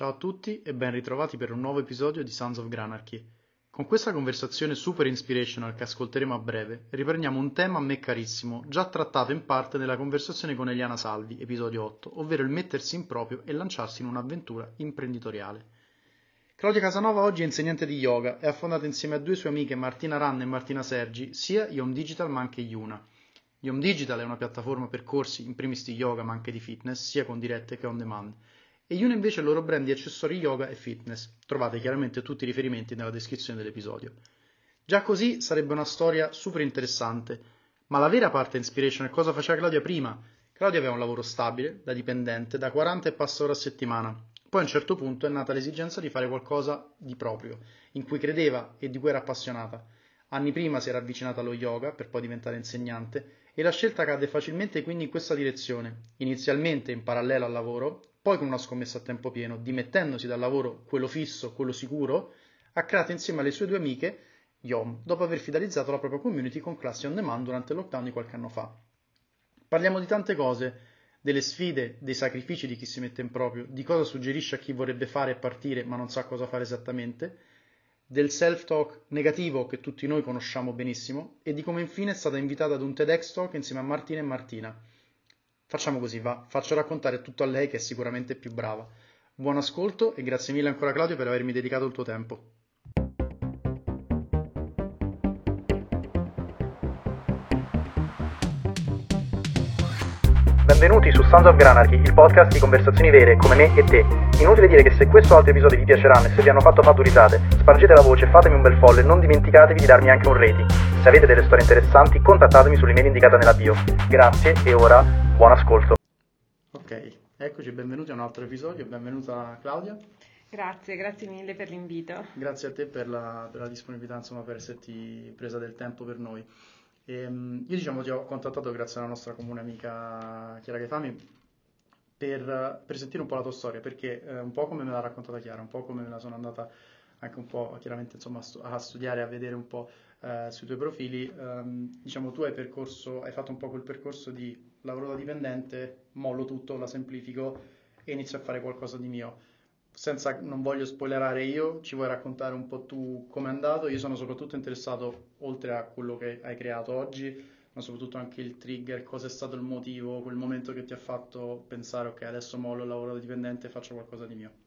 Ciao a tutti e ben ritrovati per un nuovo episodio di Sons of Granarchy. Con questa conversazione super inspirational che ascolteremo a breve, riprendiamo un tema a me carissimo, già trattato in parte nella conversazione con Eliana Salvi, episodio 8, ovvero il mettersi in proprio e lanciarsi in un'avventura imprenditoriale. Claudia Casanova oggi è insegnante di yoga e ha fondato insieme a due sue amiche Martina Ranna e Martina Sergi sia Yom Digital ma anche Yuna. Yom Digital è una piattaforma per corsi in primis di yoga ma anche di fitness, sia con dirette che on demand e Yuna invece il loro brand di accessori yoga e fitness. Trovate chiaramente tutti i riferimenti nella descrizione dell'episodio. Già così sarebbe una storia super interessante, ma la vera parte inspiration è cosa faceva Claudia prima. Claudia aveva un lavoro stabile, da dipendente, da 40 e passa ore a settimana. Poi a un certo punto è nata l'esigenza di fare qualcosa di proprio, in cui credeva e di cui era appassionata. Anni prima si era avvicinata allo yoga per poi diventare insegnante e la scelta cadde facilmente quindi in questa direzione, inizialmente in parallelo al lavoro, poi con una scommessa a tempo pieno, dimettendosi dal lavoro, quello fisso, quello sicuro, ha creato insieme alle sue due amiche Yom, dopo aver fidelizzato la propria community con classi on demand durante il lockdown di qualche anno fa. Parliamo di tante cose, delle sfide, dei sacrifici di chi si mette in proprio, di cosa suggerisce a chi vorrebbe fare e partire ma non sa cosa fare esattamente, del self-talk negativo che tutti noi conosciamo benissimo e di come infine è stata invitata ad un TEDx Talk insieme a Martina e Martina Facciamo così, va, faccio raccontare tutto a lei che è sicuramente più brava. Buon ascolto e grazie mille ancora Claudio per avermi dedicato il tuo tempo. Benvenuti su Sons of Granarchy, il podcast di conversazioni vere come me e te. Inutile dire che se questo o altri episodi vi piaceranno e se vi hanno fatto risate, spargete la voce, fatemi un bel follow e non dimenticatevi di darmi anche un rating. Se avete delle storie interessanti, contattatemi sull'email indicata nella bio. Grazie e ora buon ascolto. Ok, eccoci, benvenuti a un altro episodio, benvenuta Claudia. Grazie, grazie mille per l'invito. Grazie a te per la, per la disponibilità, insomma, per esserti presa del tempo per noi. E, ehm, io diciamo ti ho contattato grazie alla nostra comune amica Chiara Gaetani per, per sentire un po' la tua storia, perché eh, un po' come me l'ha raccontata Chiara, un po' come me la sono andata anche un po' chiaramente insomma, a studiare, a vedere un po' eh, sui tuoi profili, ehm, diciamo tu hai percorso, hai fatto un po' quel percorso di lavoro da dipendente, mollo tutto, la semplifico e inizio a fare qualcosa di mio. Senza, non voglio spoilerare io, ci vuoi raccontare un po' tu come è andato? Io sono soprattutto interessato, oltre a quello che hai creato oggi, ma soprattutto anche il trigger, cosa è stato il motivo, quel momento che ti ha fatto pensare ok, adesso mollo il lavoro da dipendente e faccio qualcosa di mio.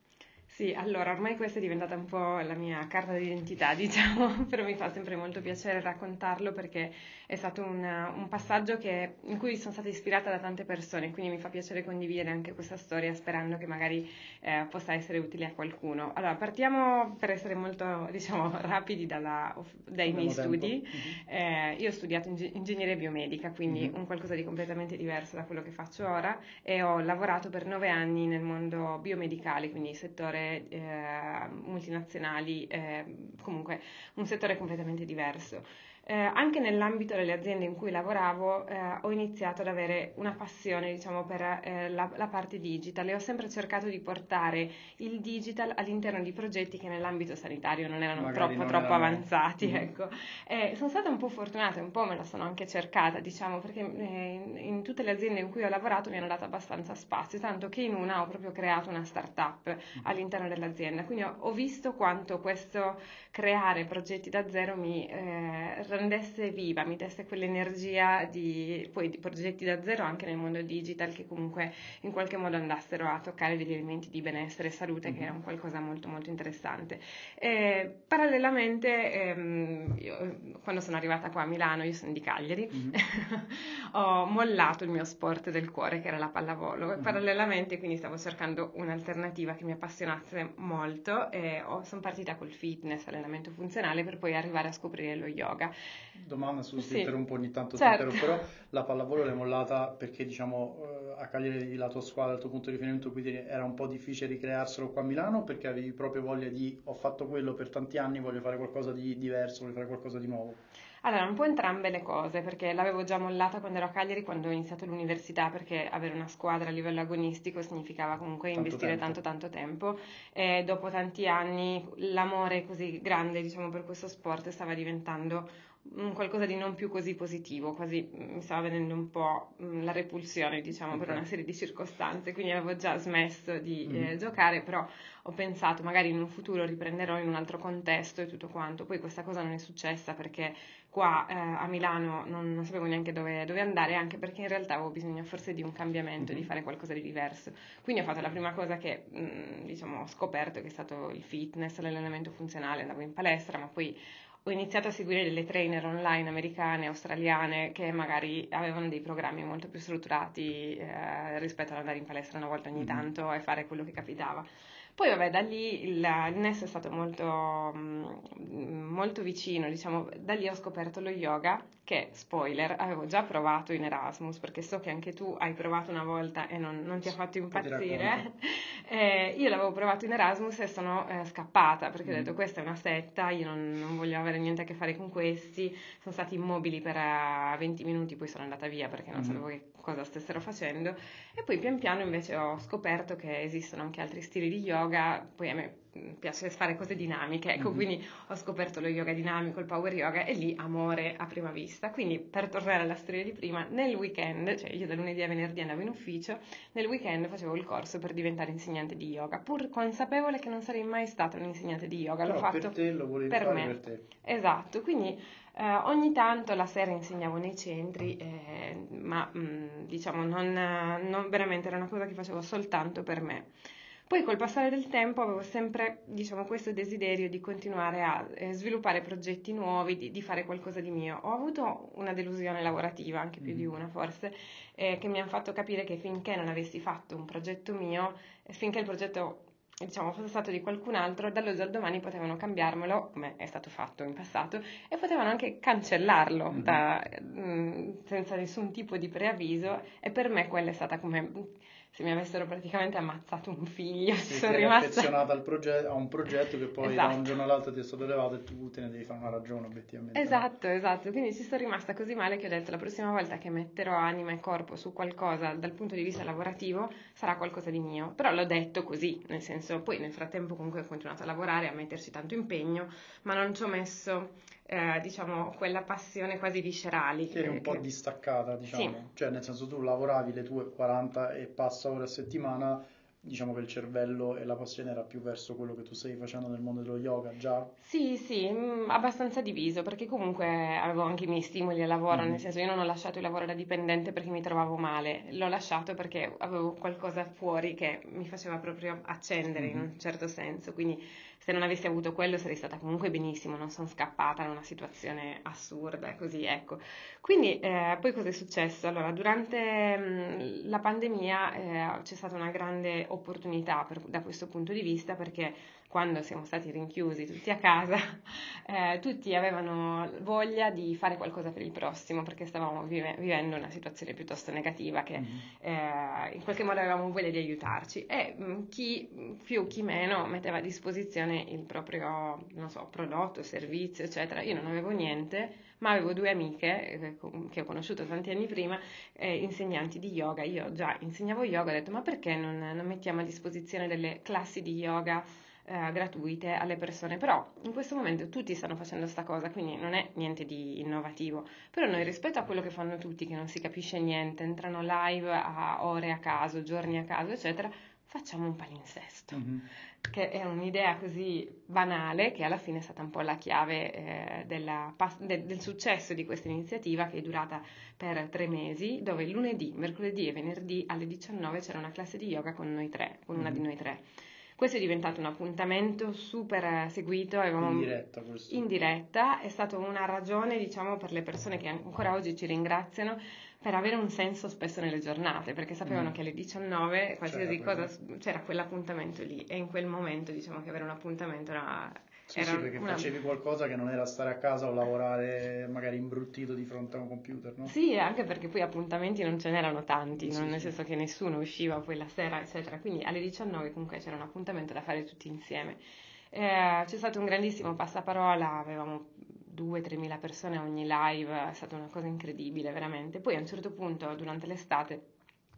Sì, allora ormai questa è diventata un po' la mia carta d'identità, diciamo, però mi fa sempre molto piacere raccontarlo perché è stato un, un passaggio che, in cui sono stata ispirata da tante persone, quindi mi fa piacere condividere anche questa storia sperando che magari eh, possa essere utile a qualcuno. Allora, partiamo per essere molto, diciamo, rapidi dalla, dai miei studi. Uh-huh. Eh, io ho studiato ing- ingegneria biomedica, quindi uh-huh. un qualcosa di completamente diverso da quello che faccio ora e ho lavorato per nove anni nel mondo biomedicale, quindi settore eh, multinazionali, eh, comunque un settore completamente diverso. Eh, anche nell'ambito delle aziende in cui lavoravo eh, ho iniziato ad avere una passione diciamo, per eh, la, la, parte digital e ho sempre cercato di portare il digital all'interno di progetti che nell'ambito sanitario non erano Magari troppo, non troppo erano... avanzati. Mm-hmm. Ecco. sono stata un po' fortunata, un po' me la sono anche cercata, diciamo, perché eh, in tutte le aziende in cui ho lavorato mi hanno dato abbastanza spazio, tanto che in una ho proprio creato una startup mm-hmm. all'interno dell'azienda. Quindi ho, ho, visto quanto questo creare progetti da zero mi eh, rendesse viva, mi desse quell'energia di, poi, di progetti da zero anche nel mondo digital che comunque in qualche modo andassero a toccare degli elementi di benessere e salute mm-hmm. che era un qualcosa molto molto interessante. E, parallelamente, ehm, io, quando sono arrivata qua a Milano, io sono di Cagliari, mm-hmm. ho mollato il mio sport del cuore che era la pallavolo mm-hmm. parallelamente quindi stavo cercando un'alternativa che mi appassionasse molto e sono partita col fitness, allenamento funzionale per poi arrivare a scoprire lo yoga domanda, su sì. interrompo ogni tanto, certo. però la pallavolo l'hai mollata perché diciamo eh, a Cagliari la tua squadra, il tuo punto di riferimento quindi era un po' difficile ricrearselo qua a Milano perché avevi proprio voglia di ho fatto quello per tanti anni, voglio fare qualcosa di diverso, voglio fare qualcosa di nuovo. Allora, un po' entrambe le cose, perché l'avevo già mollata quando ero a Cagliari, quando ho iniziato l'università, perché avere una squadra a livello agonistico significava comunque tanto investire tempo. tanto tanto tempo e dopo tanti anni l'amore così grande, diciamo, per questo sport stava diventando qualcosa di non più così positivo, quasi mi stava venendo un po' la repulsione, diciamo, per una serie di circostanze, quindi avevo già smesso di mm. eh, giocare, però ho pensato magari in un futuro riprenderò in un altro contesto e tutto quanto. Poi questa cosa non è successa perché qua eh, a Milano non, non sapevo neanche dove, dove, andare, anche perché in realtà avevo bisogno forse di un cambiamento, mm-hmm. di fare qualcosa di diverso. Quindi ho fatto la prima cosa che mh, mm, diciamo, ho scoperto, che è stato il fitness, l'allenamento funzionale, andavo in palestra, ma poi ho iniziato a seguire delle trainer online americane, australiane, che magari avevano dei programmi molto più strutturati eh, rispetto ad andare in palestra una volta ogni mm-hmm. tanto e fare quello che capitava. Poi vabbè, da lì il, il nesso è stato molto, mm, molto vicino, diciamo, da lì ho scoperto lo yoga che, spoiler, avevo già provato in Erasmus, perché so che anche tu hai provato una volta e non, non ti ha fatto impazzire. Eh, io l'avevo provato in Erasmus e sono eh, scappata, perché mm. ho detto questa è una setta, io non, non, voglio avere niente a che fare con questi, sono stati immobili per uh, eh, 20 minuti, poi sono andata via perché non mm. sapevo che cosa stessero facendo e poi pian piano invece ho scoperto che esistono anche altri stili di yoga, poi a me piace fare cose dinamiche, ecco, mm-hmm. quindi ho scoperto lo yoga dinamico, il power yoga e lì amore a prima vista. Quindi per tornare alla storia di prima, nel weekend, cioè io da lunedì a venerdì andavo in ufficio, nel weekend facevo il corso per diventare insegnante di yoga, pur consapevole che non sarei mai stata un insegnante di yoga, l'ho Però fatto per, te, lo per me. Per te. Esatto, quindi eh, ogni tanto la sera insegnavo nei centri, eh, ma mh, mm, diciamo non, non veramente era una cosa che facevo soltanto per me. Poi col passare del tempo avevo sempre diciamo, questo desiderio di continuare a eh, sviluppare progetti nuovi, di, di, fare qualcosa di mio. Ho avuto una delusione lavorativa, anche più mm. di una forse, eh, che mi hanno fatto capire che finché non avessi fatto un progetto mio, finché il progetto diciamo, fosse stato di qualcun altro, dall'oggi al domani potevano cambiarmelo, come è stato fatto in passato, e potevano anche cancellarlo mm-hmm. da, mh, mm, senza nessun tipo di preavviso e per me quella è stata come se mi avessero praticamente ammazzato un figlio, sì, sono rimasta affezionata proget- a un progetto che poi esatto. da un giorno all'altro ti è stato levato e tu te ne devi fare una ragione obiettivamente. Esatto, no? esatto, quindi ci sono rimasta così male che ho detto la prossima volta che metterò anima e corpo su qualcosa dal punto di vista lavorativo sarà qualcosa di mio, però l'ho detto così, nel senso poi nel frattempo comunque ho continuato a lavorare, a metterci tanto impegno, ma non ci ho messo eh, diciamo, quella passione quasi viscerali. Che eri un po' distaccata, diciamo. Sì. Cioè, nel senso, tu lavoravi le tue 40 e passa ore a settimana, diciamo che il cervello e la passione era più verso quello che tu stai facendo nel mondo dello yoga già? Sì, sì, mh, mm, abbastanza diviso, perché comunque avevo anche i miei stimoli al lavoro, mm. nel senso io non ho lasciato il lavoro da dipendente perché mi trovavo male, l'ho lasciato perché avevo qualcosa fuori che mi faceva proprio accendere mm. in un certo senso, quindi se non avessi avuto quello sarei stata comunque benissimo, non sono scappata in una situazione assurda, così ecco. Quindi eh, poi cosa è successo? Allora, durante mh, la pandemia eh, c'è stata una grande opportunità per, da questo punto di vista perché quando siamo stati rinchiusi tutti a casa, eh, tutti avevano voglia di fare qualcosa per il prossimo perché stavamo vive- vivendo una situazione piuttosto negativa che mm-hmm. eh, in qualche modo avevamo voglia di aiutarci e mh, mm, chi più, chi meno metteva a disposizione il proprio, non so, prodotto, servizio, eccetera. Io non avevo niente, ma avevo due amiche eh, che ho conosciuto tanti anni prima, eh, insegnanti di yoga. Io già insegnavo yoga, ho detto ma perché non, non mettiamo a disposizione delle classi di yoga? Eh, gratuite alle persone, però in questo momento tutti stanno facendo questa cosa, quindi non è niente di innovativo, però noi rispetto a quello che fanno tutti, che non si capisce niente, entrano live a ore a caso, giorni a caso, eccetera, facciamo un palinsesto. Mm-hmm. Che è un'idea così banale che alla fine è stata un po' la chiave eh, della, de, del successo di questa iniziativa che è durata per tre mesi, dove lunedì, mercoledì e venerdì alle 19 c'era una classe di yoga con noi tre, con una mm-hmm. di noi tre. Questo è diventato un appuntamento super seguito. In diretta questo. In diretta, è stata una ragione, diciamo, per le persone che ancora oggi ci ringraziano per avere un senso spesso nelle giornate, perché sapevano mm. che alle 19 qualsiasi c'era cosa c'era quell'appuntamento lì e in quel momento diciamo che avere un appuntamento era sì, sì, perché una... facevi qualcosa che non era stare a casa o lavorare magari imbruttito di fronte a un computer, no? Sì, anche perché poi appuntamenti non ce n'erano tanti, sì, nel senso che nessuno usciva poi la sera, eccetera. Quindi alle 19 comunque c'era un appuntamento da fare tutti insieme. Eh, c'è stato un grandissimo passaparola, avevamo 2-3 mila persone a ogni live, è stata una cosa incredibile, veramente. Poi a un certo punto, durante l'estate,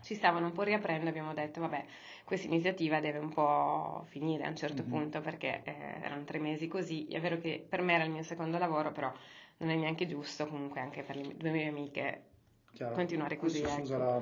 ci stavano un po' riaprendo, abbiamo detto vabbè, questa iniziativa deve un po' finire a un certo mm-hmm. punto perché eh, erano tre mesi così, è vero che per me era il mio secondo lavoro, però non è neanche giusto comunque anche per le due mie amiche Chiaro. continuare così. Questo, ecco. Scusa la,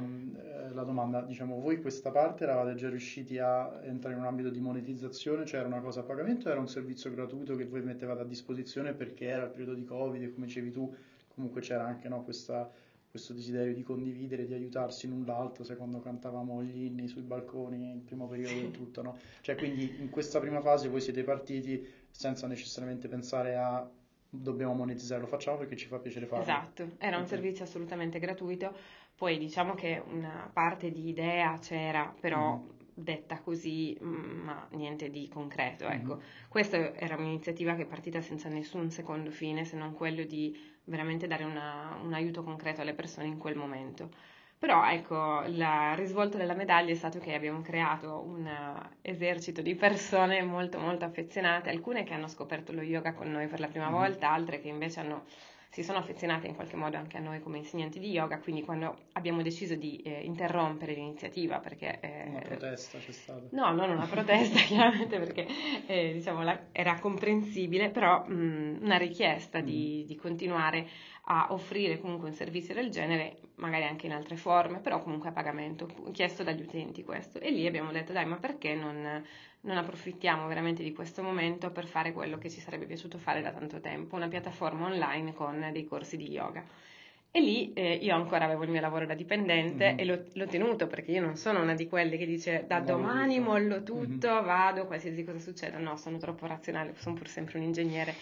la, domanda, diciamo, voi questa parte eravate già riusciti a entrare in un ambito di monetizzazione, cioè era una cosa a pagamento o era un servizio gratuito che voi mettevate a disposizione perché era il periodo di Covid e come dicevi tu, comunque c'era anche no, questa, questo desiderio di condividere, di aiutarsi l'un l'altro, sai quando cantavamo gli inni sui balconi, il primo periodo e tutto, no? Cioè quindi in questa prima fase voi siete partiti senza necessariamente pensare a dobbiamo monetizzare, lo facciamo perché ci fa piacere farlo. Esatto, era un okay. servizio assolutamente gratuito, poi diciamo che una parte di idea c'era, però mm. detta così, mm, ma niente di concreto, ecco. Mm. Questa era un'iniziativa che è partita senza nessun secondo fine, se non quello di veramente dare una, un aiuto concreto alle persone in quel momento. Però ecco, il risvolto della medaglia è stato che abbiamo creato un esercito di persone molto molto affezionate, alcune che hanno scoperto lo yoga con noi per la prima mm-hmm. volta, altre che invece hanno si sono affezionate in qualche modo anche a noi come insegnanti di yoga, quindi quando abbiamo deciso di eh, interrompere l'iniziativa perché... Eh, una protesta c'è stata? No, non una protesta chiaramente perché eh, diciamo, la, era comprensibile, però mh, una richiesta mm. di, di continuare a offrire comunque un servizio del genere, magari anche in altre forme, però comunque a pagamento, chiesto dagli utenti questo. E lì abbiamo detto, dai, ma perché non, non approfittiamo veramente di questo momento per fare quello che ci sarebbe piaciuto fare da tanto tempo, una piattaforma online con dei corsi di yoga. E lì eh, io ancora avevo il mio lavoro da dipendente mm-hmm. e l'ho, l'ho, tenuto perché io non sono una di quelle che dice da domani mollo tutto, mm-hmm. vado, qualsiasi cosa succeda. No, sono troppo razionale, sono pur sempre un ingegnere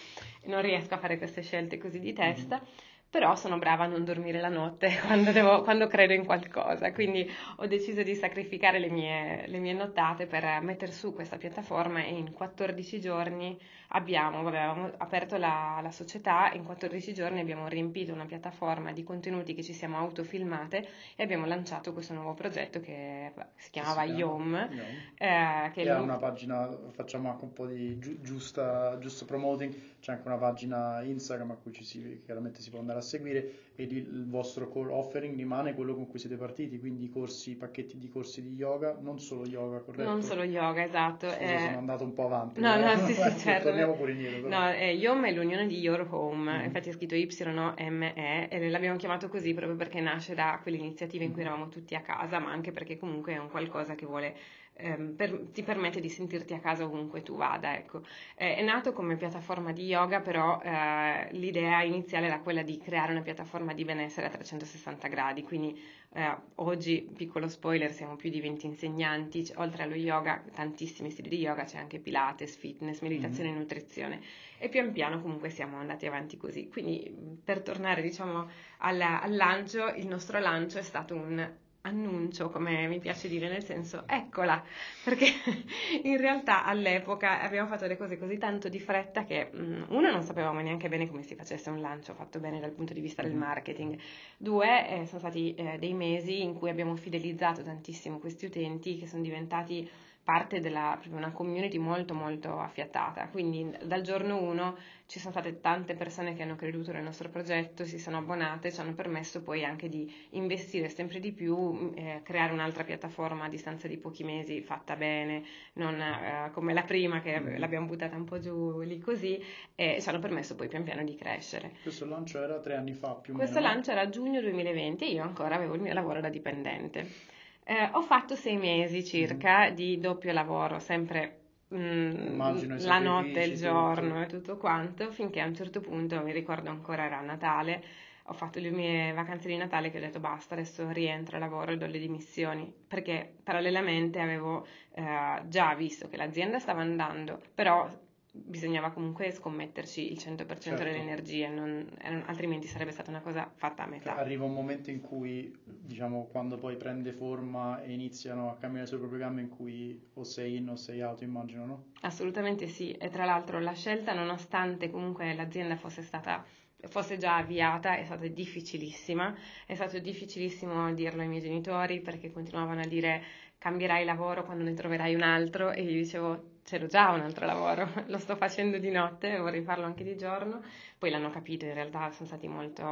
e non riesco a fare queste scelte così di testa. Mm-hmm però sono brava a non dormire la notte quando, devo, quando credo in qualcosa, quindi ho deciso di sacrificare le mie, le mie, nottate per mettere su questa piattaforma e in 14 giorni abbiamo, vabbè, abbiamo aperto la, la, società, in 14 giorni abbiamo riempito una piattaforma di contenuti che ci siamo autofilmate e abbiamo lanciato questo nuovo progetto che si chiamava si Yom. Yom. Eh, che è una pagina, facciamo anche un po' di gi- giusta, giusto promoting, c'è anche una pagina Instagram a cui ci si, chiaramente si può andare a seguire e il vostro core offering rimane quello con cui siete partiti, quindi corsi, pacchetti di corsi di yoga, non solo yoga, corretto? Non solo yoga, esatto. Scusa, eh... sono andato un po' avanti. No, no, sì, sì, certo. Torniamo pure indietro. Però. No, eh, YOM è l'unione di Your Home, mm-hmm. infatti è scritto Y-O-M-E e l'abbiamo chiamato così proprio perché nasce da quell'iniziativa in cui eravamo tutti a casa, ma anche perché comunque è un qualcosa che vuole ehm, per, ti permette di sentirti a casa ovunque tu vada. Ecco. Eh, è nato come piattaforma di yoga, però eh, l'idea iniziale era quella di creare una piattaforma di benessere a 360 gradi, quindi eh, oggi, piccolo spoiler, siamo più di 20 insegnanti, c- oltre allo yoga, tantissimi stili di yoga, c'è anche Pilates, fitness, meditazione e mm nutrizione e pian piano comunque siamo andati avanti così. Quindi per tornare diciamo al, al lancio, il nostro lancio è stato un annuncio, come mi piace dire, nel senso eccola, perché in realtà all'epoca abbiamo fatto le cose così tanto di fretta che mh, uno non sapevamo neanche bene come si facesse un lancio fatto bene dal punto di vista del mm-hmm. marketing, due eh, sono stati eh, dei mesi in cui abbiamo fidelizzato tantissimo questi utenti che sono diventati parte della una community molto molto affiatata. Quindi dal giorno 1 ci sono state tante persone che hanno creduto nel nostro progetto, si sono abbonate, ci hanno permesso poi anche di investire sempre di più, eh, creare un'altra piattaforma a distanza di pochi mesi fatta bene, non eh, come la prima che mm. l'abbiamo buttata un po' giù lì così e ci hanno permesso poi pian piano di crescere. Questo lancio era tre anni fa più o meno? Questo lancio era giugno 2020 e io ancora avevo il mio lavoro da dipendente. Eh, ho fatto sei mesi circa mm. di doppio lavoro, sempre mm, la notte, il giorno tutto. e tutto quanto, finché a un certo punto, mi ricordo ancora era Natale, ho fatto le mie vacanze di Natale che ho detto basta, adesso rientro al lavoro e do le dimissioni, perché parallelamente avevo eh, già visto che l'azienda stava andando, però bisognava comunque scommetterci il 100% certo. delle energie, non, altrimenti sarebbe stata una cosa fatta a metà. Arriva un momento in cui, diciamo, quando poi prende forma e iniziano a cambiare sulle proprie gambe, in cui o sei in o sei out, immagino, no? Assolutamente sì, e tra l'altro la scelta, nonostante comunque l'azienda fosse stata fosse già avviata è stata difficilissima, è stato difficilissimo dirlo ai miei genitori perché continuavano a dire cambierai lavoro quando ne troverai un altro e io dicevo c'ero già un altro lavoro, lo sto facendo di notte, vorrei farlo anche di giorno, poi l'hanno capito, in realtà sono stati molto,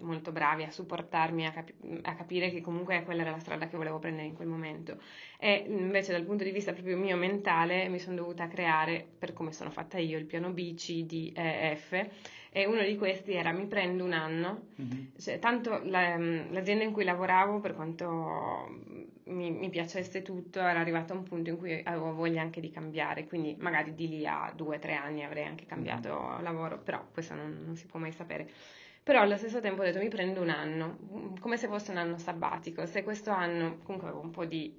molto bravi a supportarmi, a, capi- a, capire che comunque quella era la strada che volevo prendere in quel momento. E invece dal punto di vista proprio mio mentale mi sono dovuta creare, per come sono fatta io, il piano B, C, D, E, F e uno di questi era mi prendo un anno, mm-hmm. cioè, tanto la, l'azienda in cui lavoravo per quanto mi, mi, piacesse tutto era arrivata a un punto in cui avevo voglia anche di cambiare, quindi magari di lì a due o tre anni avrei anche cambiato mm-hmm. lavoro, però questo non, non si può mai sapere. Però allo stesso tempo ho detto mi prendo un anno, come se fosse un anno sabbatico, se questo anno comunque avevo un po' di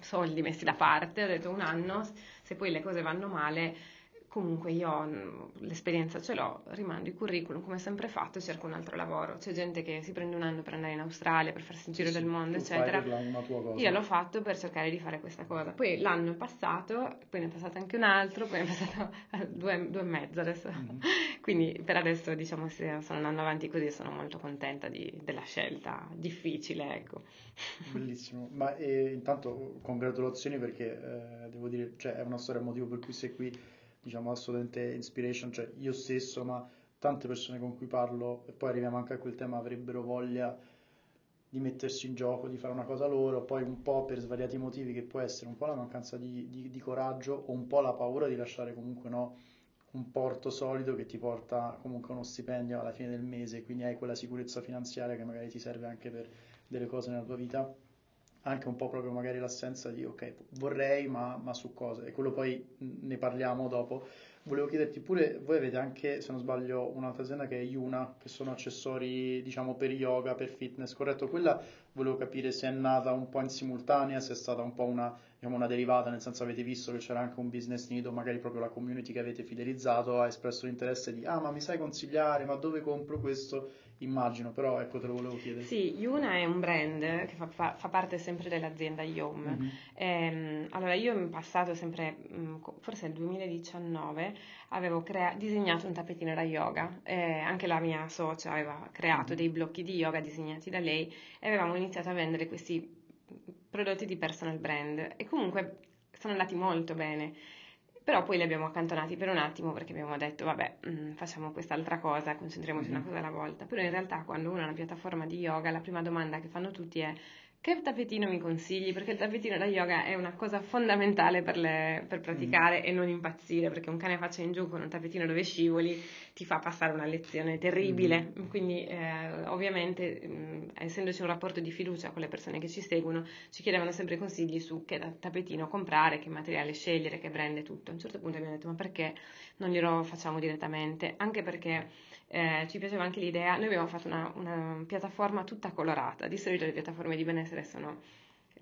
soldi messi da parte, ho detto un anno, se poi le cose vanno male comunque io mm, l'esperienza ce l'ho, rimando il curriculum come sempre fatto e cerco un altro lavoro. C'è gente che si prende un anno per andare in Australia, per farsi il giro sì, del mondo, eccetera. Io l'ho fatto per cercare di fare questa cosa. Poi l'anno è passato, poi ne è passato anche un altro, poi ne è passato due, due e mezzo adesso. Mm-hmm. Quindi per adesso diciamo se sono andando avanti così sono molto contenta di, della scelta difficile, ecco. Bellissimo, ma eh, intanto congratulazioni perché eh, devo dire, cioè, è una storia, il motivo per cui sei qui diciamo assolutamente inspiration, cioè io stesso, ma tante persone con cui parlo, e poi arriviamo anche a quel tema, avrebbero voglia di mettersi in gioco, di fare una cosa loro, poi un po' per svariati motivi che può essere un po' la mancanza di, di, di coraggio o un po' la paura di lasciare comunque no, un porto solido che ti porta comunque uno stipendio alla fine del mese, quindi hai quella sicurezza finanziaria che magari ti serve anche per delle cose nella tua vita anche un po' proprio magari l'assenza di ok, vorrei, ma, ma su cosa, e quello poi ne parliamo dopo. Volevo chiederti pure, voi avete anche, se non sbaglio, un'altra azienda che è Yuna, che sono accessori, diciamo, per yoga, per fitness, corretto? Quella volevo capire se è nata un po' in simultanea, se è stata un po' una, diciamo, una derivata, nel senso avete visto che c'era anche un business nido, magari proprio la community che avete fidelizzato ha espresso l'interesse di, ah, ma mi sai consigliare, ma dove compro questo? Immagino, però ecco te lo volevo chiedere. Sì, Yuna è un brand che fa, fa, fa parte sempre dell'azienda Yom. Mm-hmm. Ehm, allora io in passato, sempre, mm, forse nel 2019, avevo crea- disegnato un tappetino da yoga, eh, anche la mia socia aveva creato mm-hmm. dei blocchi di yoga disegnati da lei e avevamo iniziato a vendere questi prodotti di personal brand e comunque sono andati molto bene però poi li abbiamo accantonati per un attimo perché abbiamo detto vabbè mh, mm, facciamo quest'altra cosa, concentriamoci mm-hmm. una cosa alla volta, però in realtà quando uno ha una piattaforma di yoga la prima domanda che fanno tutti è che tappetino mi consigli? Perché il tappetino da yoga è una cosa fondamentale per, le, per praticare mm. e non impazzire, perché un cane faccia in giù con un tappetino dove scivoli ti fa passare una lezione terribile. Mm. Quindi, eh, ovviamente, mh, mm, essendoci un rapporto di fiducia con le persone che ci seguono, ci chiedevano sempre consigli su che tappetino comprare, che materiale scegliere, che brand e tutto. A un certo punto abbiamo detto, ma perché non glielo facciamo direttamente? Anche perché eh, ci piaceva anche l'idea, noi abbiamo fatto una, una piattaforma tutta colorata, di solito le piattaforme di benessere sono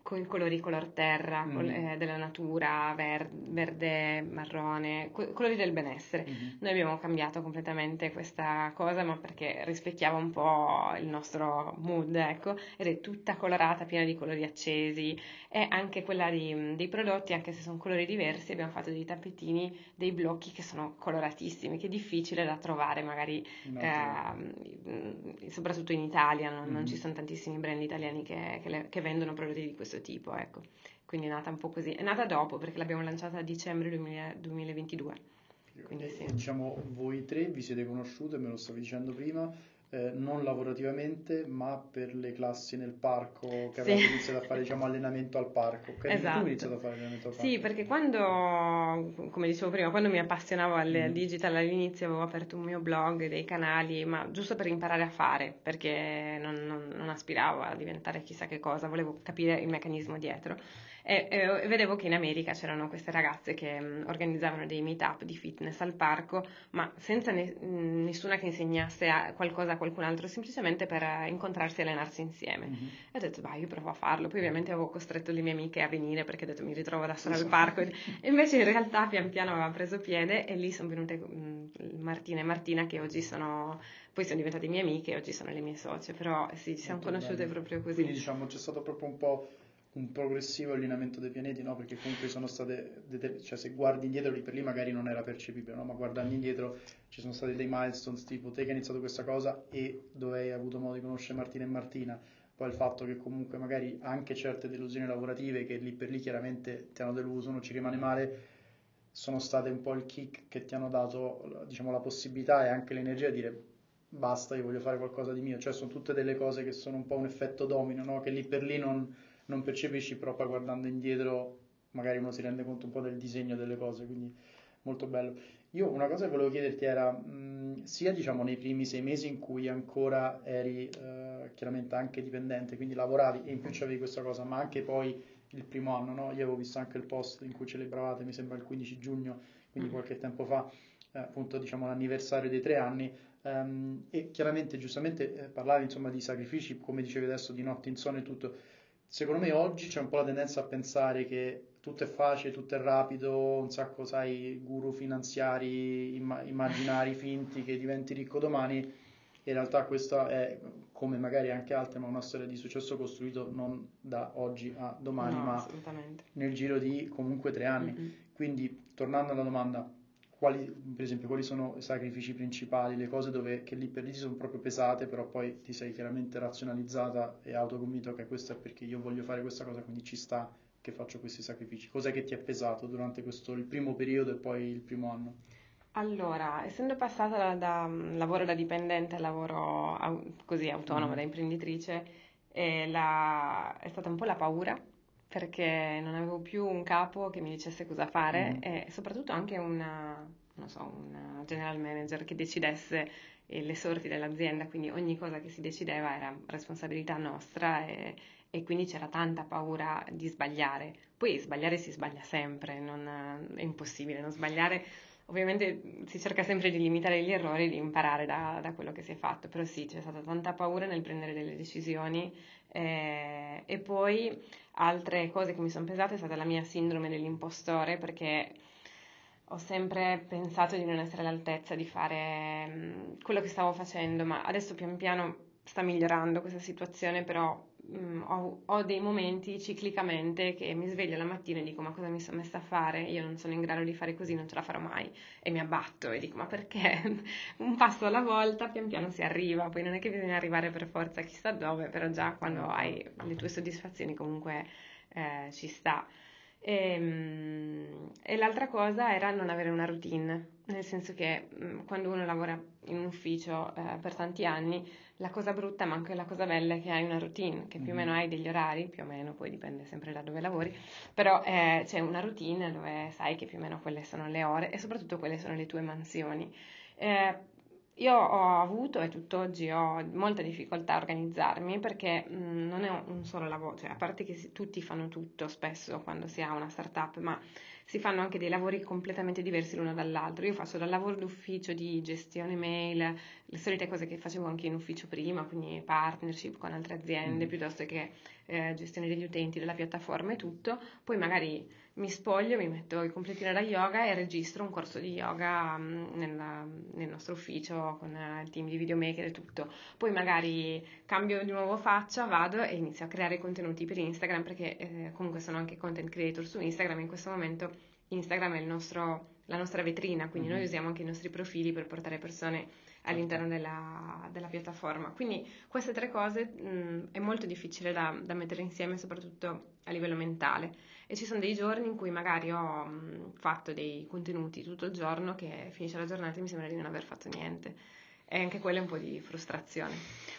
con i colori color terra, mm. col, eh, della natura, ver- verde, marrone, co- colori del benessere. Mm-hmm. Noi abbiamo cambiato completamente questa cosa, ma perché rispecchiava un po' il nostro mood, ecco, ed è tutta colorata, piena di colori accesi, e anche quella di, dei prodotti, anche se sono colori diversi, abbiamo fatto dei tappetini, dei blocchi che sono coloratissimi, che è difficile da trovare magari, eh, soprattutto in Italia, non, mm-hmm. non, ci sono tantissimi brand italiani che, che, le, che vendono prodotti di questo tipo, ecco. Quindi è nata un po' così. È nata dopo perché l'abbiamo lanciata a dicembre 2000, 2022. Quindi, sì. Diciamo, voi tre vi siete conosciute, me lo stavi dicendo prima, eh, non lavorativamente, ma per le classi nel parco che sì. iniziato a fare diciamo, allenamento al parco. Okay? Esatto. Tu hai iniziato a fare allenamento al parco? Sì, perché quando, come dicevo prima, quando mi appassionavo al mm. digital all'inizio avevo aperto un mio blog, dei canali, ma giusto per imparare a fare, perché non, non, non aspiravo a diventare chissà che cosa, volevo capire il meccanismo dietro e, e, vedevo che in America c'erano queste ragazze che mh, organizzavano dei meet-up di fitness al parco, ma senza ne, mh, nessuna che insegnasse a qualcosa a qualcun altro, semplicemente per incontrarsi e allenarsi insieme. Mm-hmm. E ho detto, vai, io provo a farlo. Poi ovviamente avevo costretto le mie amiche a venire perché ho detto, mi ritrovo da sola al parco. E invece in realtà pian piano aveva preso piede e lì sono venute mh, Martina e Martina che oggi sono poi sono diventate mie amiche e oggi sono le mie socie, però sì, ci siamo conosciute bello. proprio così. Quindi diciamo c'è stato proprio un po' un progressivo allineamento dei pianeti, no? Perché comunque sono state, cioè se guardi indietro lì per lì magari non era percepibile, no? Ma guardando indietro ci sono stati dei milestones tipo te che hai iniziato questa cosa e dove hai avuto modo di conoscere Martina e Martina, poi il fatto che comunque magari anche certe delusioni lavorative che lì per lì chiaramente ti hanno deluso, non ci rimane male, sono state un po' il kick che ti hanno dato diciamo, la possibilità e anche l'energia di dire basta, io voglio fare qualcosa di mio, cioè sono tutte delle cose che sono un po' un effetto domino, no? che lì per lì non, non percepisci, però poi guardando indietro magari uno si rende conto un po' del disegno delle cose, quindi molto bello. Io una cosa che volevo chiederti era, mh, sia diciamo nei primi sei mesi in cui ancora eri eh, chiaramente anche dipendente, quindi lavoravi e in più c'avevi questa cosa, ma anche poi il primo anno, no? Io avevo visto anche il post in cui celebravate, mi sembra il 15 giugno, quindi mm. qualche tempo fa, eh, appunto diciamo l'anniversario dei tre anni, um, e chiaramente giustamente eh, parlavi insomma di sacrifici, come dicevi adesso, di notti insonne e tutto. Secondo me oggi c'è un po' la tendenza a pensare che tutto è facile, tutto è rapido, un sacco, sai, guru finanziari, imm- immaginari, finti che diventi ricco domani in realtà questa è, come magari anche altre, ma una storia di successo costruito non da oggi a domani, no, ma nel giro di comunque tre anni. Mm-hmm. Quindi, tornando alla domanda, quali, per esempio, quali sono i sacrifici principali, le cose dove, che lì per lì sono proprio pesate, però poi ti sei chiaramente razionalizzata e autoconvinto che questo è perché io voglio fare questa cosa, quindi ci sta che faccio questi sacrifici. Cos'è che ti è pesato durante questo, il primo periodo e poi il primo anno? Allora, essendo passata da, da mm, lavoro da dipendente a lavoro au- così autonomo, mm. da imprenditrice, eh, la- è stata un po' la paura perché non avevo più un capo che mi dicesse cosa fare mm. e soprattutto anche una, non so, una general manager che decidesse eh, le sorti dell'azienda, quindi ogni cosa che si decideva era responsabilità nostra e, e quindi c'era tanta paura di sbagliare. Poi sbagliare si sbaglia sempre, non, è impossibile non sbagliare Ovviamente si cerca sempre di limitare gli errori e di imparare da, da, quello che si è fatto, però sì, c'è stata tanta paura nel prendere delle decisioni eh, e poi altre cose che mi sono pesate è stata la mia sindrome dell'impostore perché ho sempre pensato di non essere all'altezza di fare mm, quello che stavo facendo, ma adesso pian piano sta migliorando questa situazione, però mh, mm, ho, ho, dei momenti ciclicamente che mi sveglio la mattina e dico ma cosa mi sono messa a fare? Io non sono in grado di fare così, non ce la farò mai e mi abbatto e dico ma perché? Un passo alla volta, pian piano si arriva, poi non è che bisogna arrivare per forza chissà dove, però già quando hai le tue soddisfazioni comunque eh, ci sta. E, ehm, e, l'altra cosa era non avere una routine, nel senso che mm, quando uno lavora in un ufficio eh, per tanti anni la cosa brutta, ma anche la cosa bella è che hai una routine, che più o meno mm-hmm. hai degli orari, più o meno, poi dipende sempre da dove lavori, però eh, c'è una routine dove sai che più o meno quelle sono le ore e soprattutto quelle sono le tue mansioni. Eh, io ho avuto e tutt'oggi ho molta difficoltà a organizzarmi perché mh, mm, non è un solo lavoro, cioè a parte che si, tutti fanno tutto spesso quando si ha una startup, ma si fanno anche dei lavori completamente diversi l'uno dall'altro. Io faccio dal lavoro d'ufficio di gestione mail, le solite cose che facevo anche in ufficio prima, quindi partnership con altre aziende, mm. piuttosto che eh, gestione degli utenti, della piattaforma e tutto. Poi magari mi spoglio, mi metto il completino da yoga e registro un corso di yoga um, nella, nel nostro ufficio con il team di videomaker e tutto. Poi magari cambio di nuovo faccia, vado e inizio a creare contenuti per Instagram perché eh, comunque sono anche content creator su Instagram. In questo momento Instagram è nostro, la nostra vetrina, quindi mm-hmm. noi usiamo anche i nostri profili per portare persone all'interno della, della piattaforma. Quindi queste tre cose mh, è molto difficile da, da mettere insieme, soprattutto a livello mentale. E ci sono dei giorni in cui magari ho mh, fatto dei contenuti tutto il giorno che finisce la giornata e mi sembra di non aver fatto niente e anche quella è un po' di frustrazione.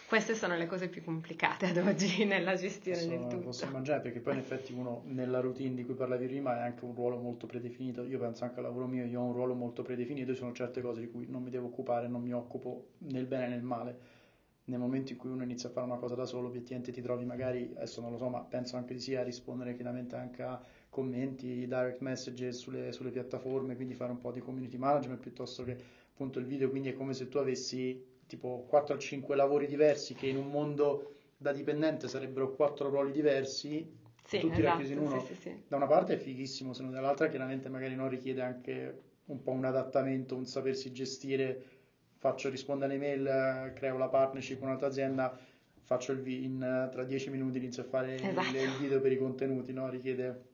Queste sono le cose più complicate ad oggi nella gestione posso, del tutto. Posso immaginare perché poi in effetti uno nella routine di cui parlavi prima è anche un ruolo molto predefinito. Io penso anche al lavoro mio, io ho un ruolo molto predefinito, ci sono certe cose di cui non mi devo occupare, non mi occupo nel bene e nel male nel momento in cui uno inizia a fare una cosa da solo, obiettivamente ti trovi magari, adesso non lo so, ma penso anche di sì, a rispondere chiaramente anche a commenti, direct messages sulle, sulle piattaforme, quindi fare un po' di community management piuttosto che appunto il video, quindi è come se tu avessi tipo 4 o 5 lavori diversi che in un mondo da dipendente sarebbero 4 ruoli diversi, sì, tutti esatto, racchiusi in uno. Sì, sì, da una parte è fighissimo, se non dall'altra chiaramente magari non richiede anche un po' un adattamento, un sapersi gestire faccio rispondere alle mail, creo la partnership con un'altra azienda, faccio il vi- in, tra dieci minuti inizio a fare esatto. il, il, video per i contenuti, no? Richiede...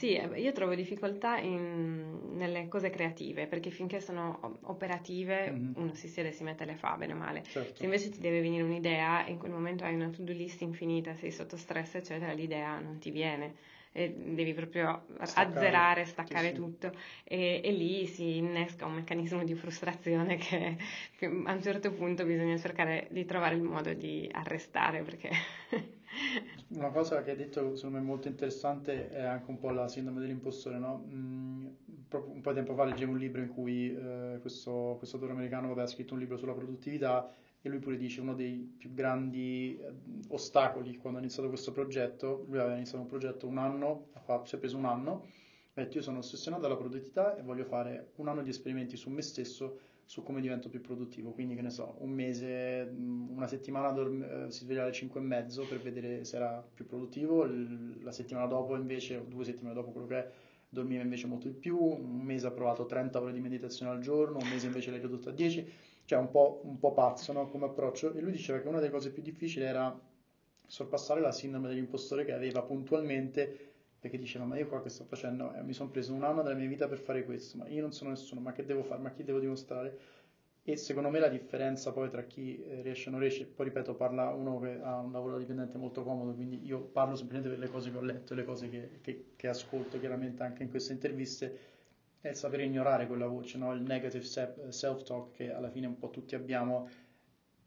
Sì, eh, io trovo difficoltà in, nelle cose creative, perché finché sono operative mm-hmm. uno si siede e si mette le fa, bene o male. Certo. Se invece ti deve venire un'idea e in quel momento hai una to-do list infinita, sei sotto stress, eccetera, l'idea non ti viene. e devi proprio Staccare. azzerare, staccare Sì, sì. tutto e, e lì si innesca un meccanismo di frustrazione che, che a un certo punto bisogna cercare di trovare il modo di arrestare perché Una cosa che hai detto secondo me molto interessante è anche un po' la sindrome dell'impostore, no? Mm, un po' di tempo fa leggevo un libro in cui eh, questo, questo autore americano aveva scritto un libro sulla produttività e lui pure dice uno dei più grandi eh, ostacoli quando ha iniziato questo progetto, lui aveva iniziato un progetto un anno, si è preso un anno, detto io sono ossessionato dalla produttività e voglio fare un anno di esperimenti su me stesso su come divento più produttivo. Quindi, che ne so, un mese, mh, una settimana dorm- eh, si sveglia alle 5 e mezzo per vedere se era più produttivo, la settimana dopo invece, o due settimane dopo quello che è, dormiva invece molto di più, un mese ha provato 30 ore di meditazione al giorno, un mese invece l'hai ridotto a 10, cioè un po', un po' pazzo, no, come approccio. E lui diceva che una delle cose più difficili era sorpassare la sindrome dell'impostore che aveva puntualmente perché diceva ma io qua che sto facendo? Eh, mi sono preso un anno della mia vita per fare questo ma io non sono nessuno ma che devo fare? Ma chi devo dimostrare? E secondo me la differenza poi tra chi eh, riesce e non riesce poi ripeto parla uno che ha un lavoro dipendente molto comodo quindi io parlo semplicemente per le cose che ho letto e le cose che, che- che ascolto chiaramente anche in queste interviste è sapere ignorare quella voce no? il negative se- self-talk che alla fine un po' tutti abbiamo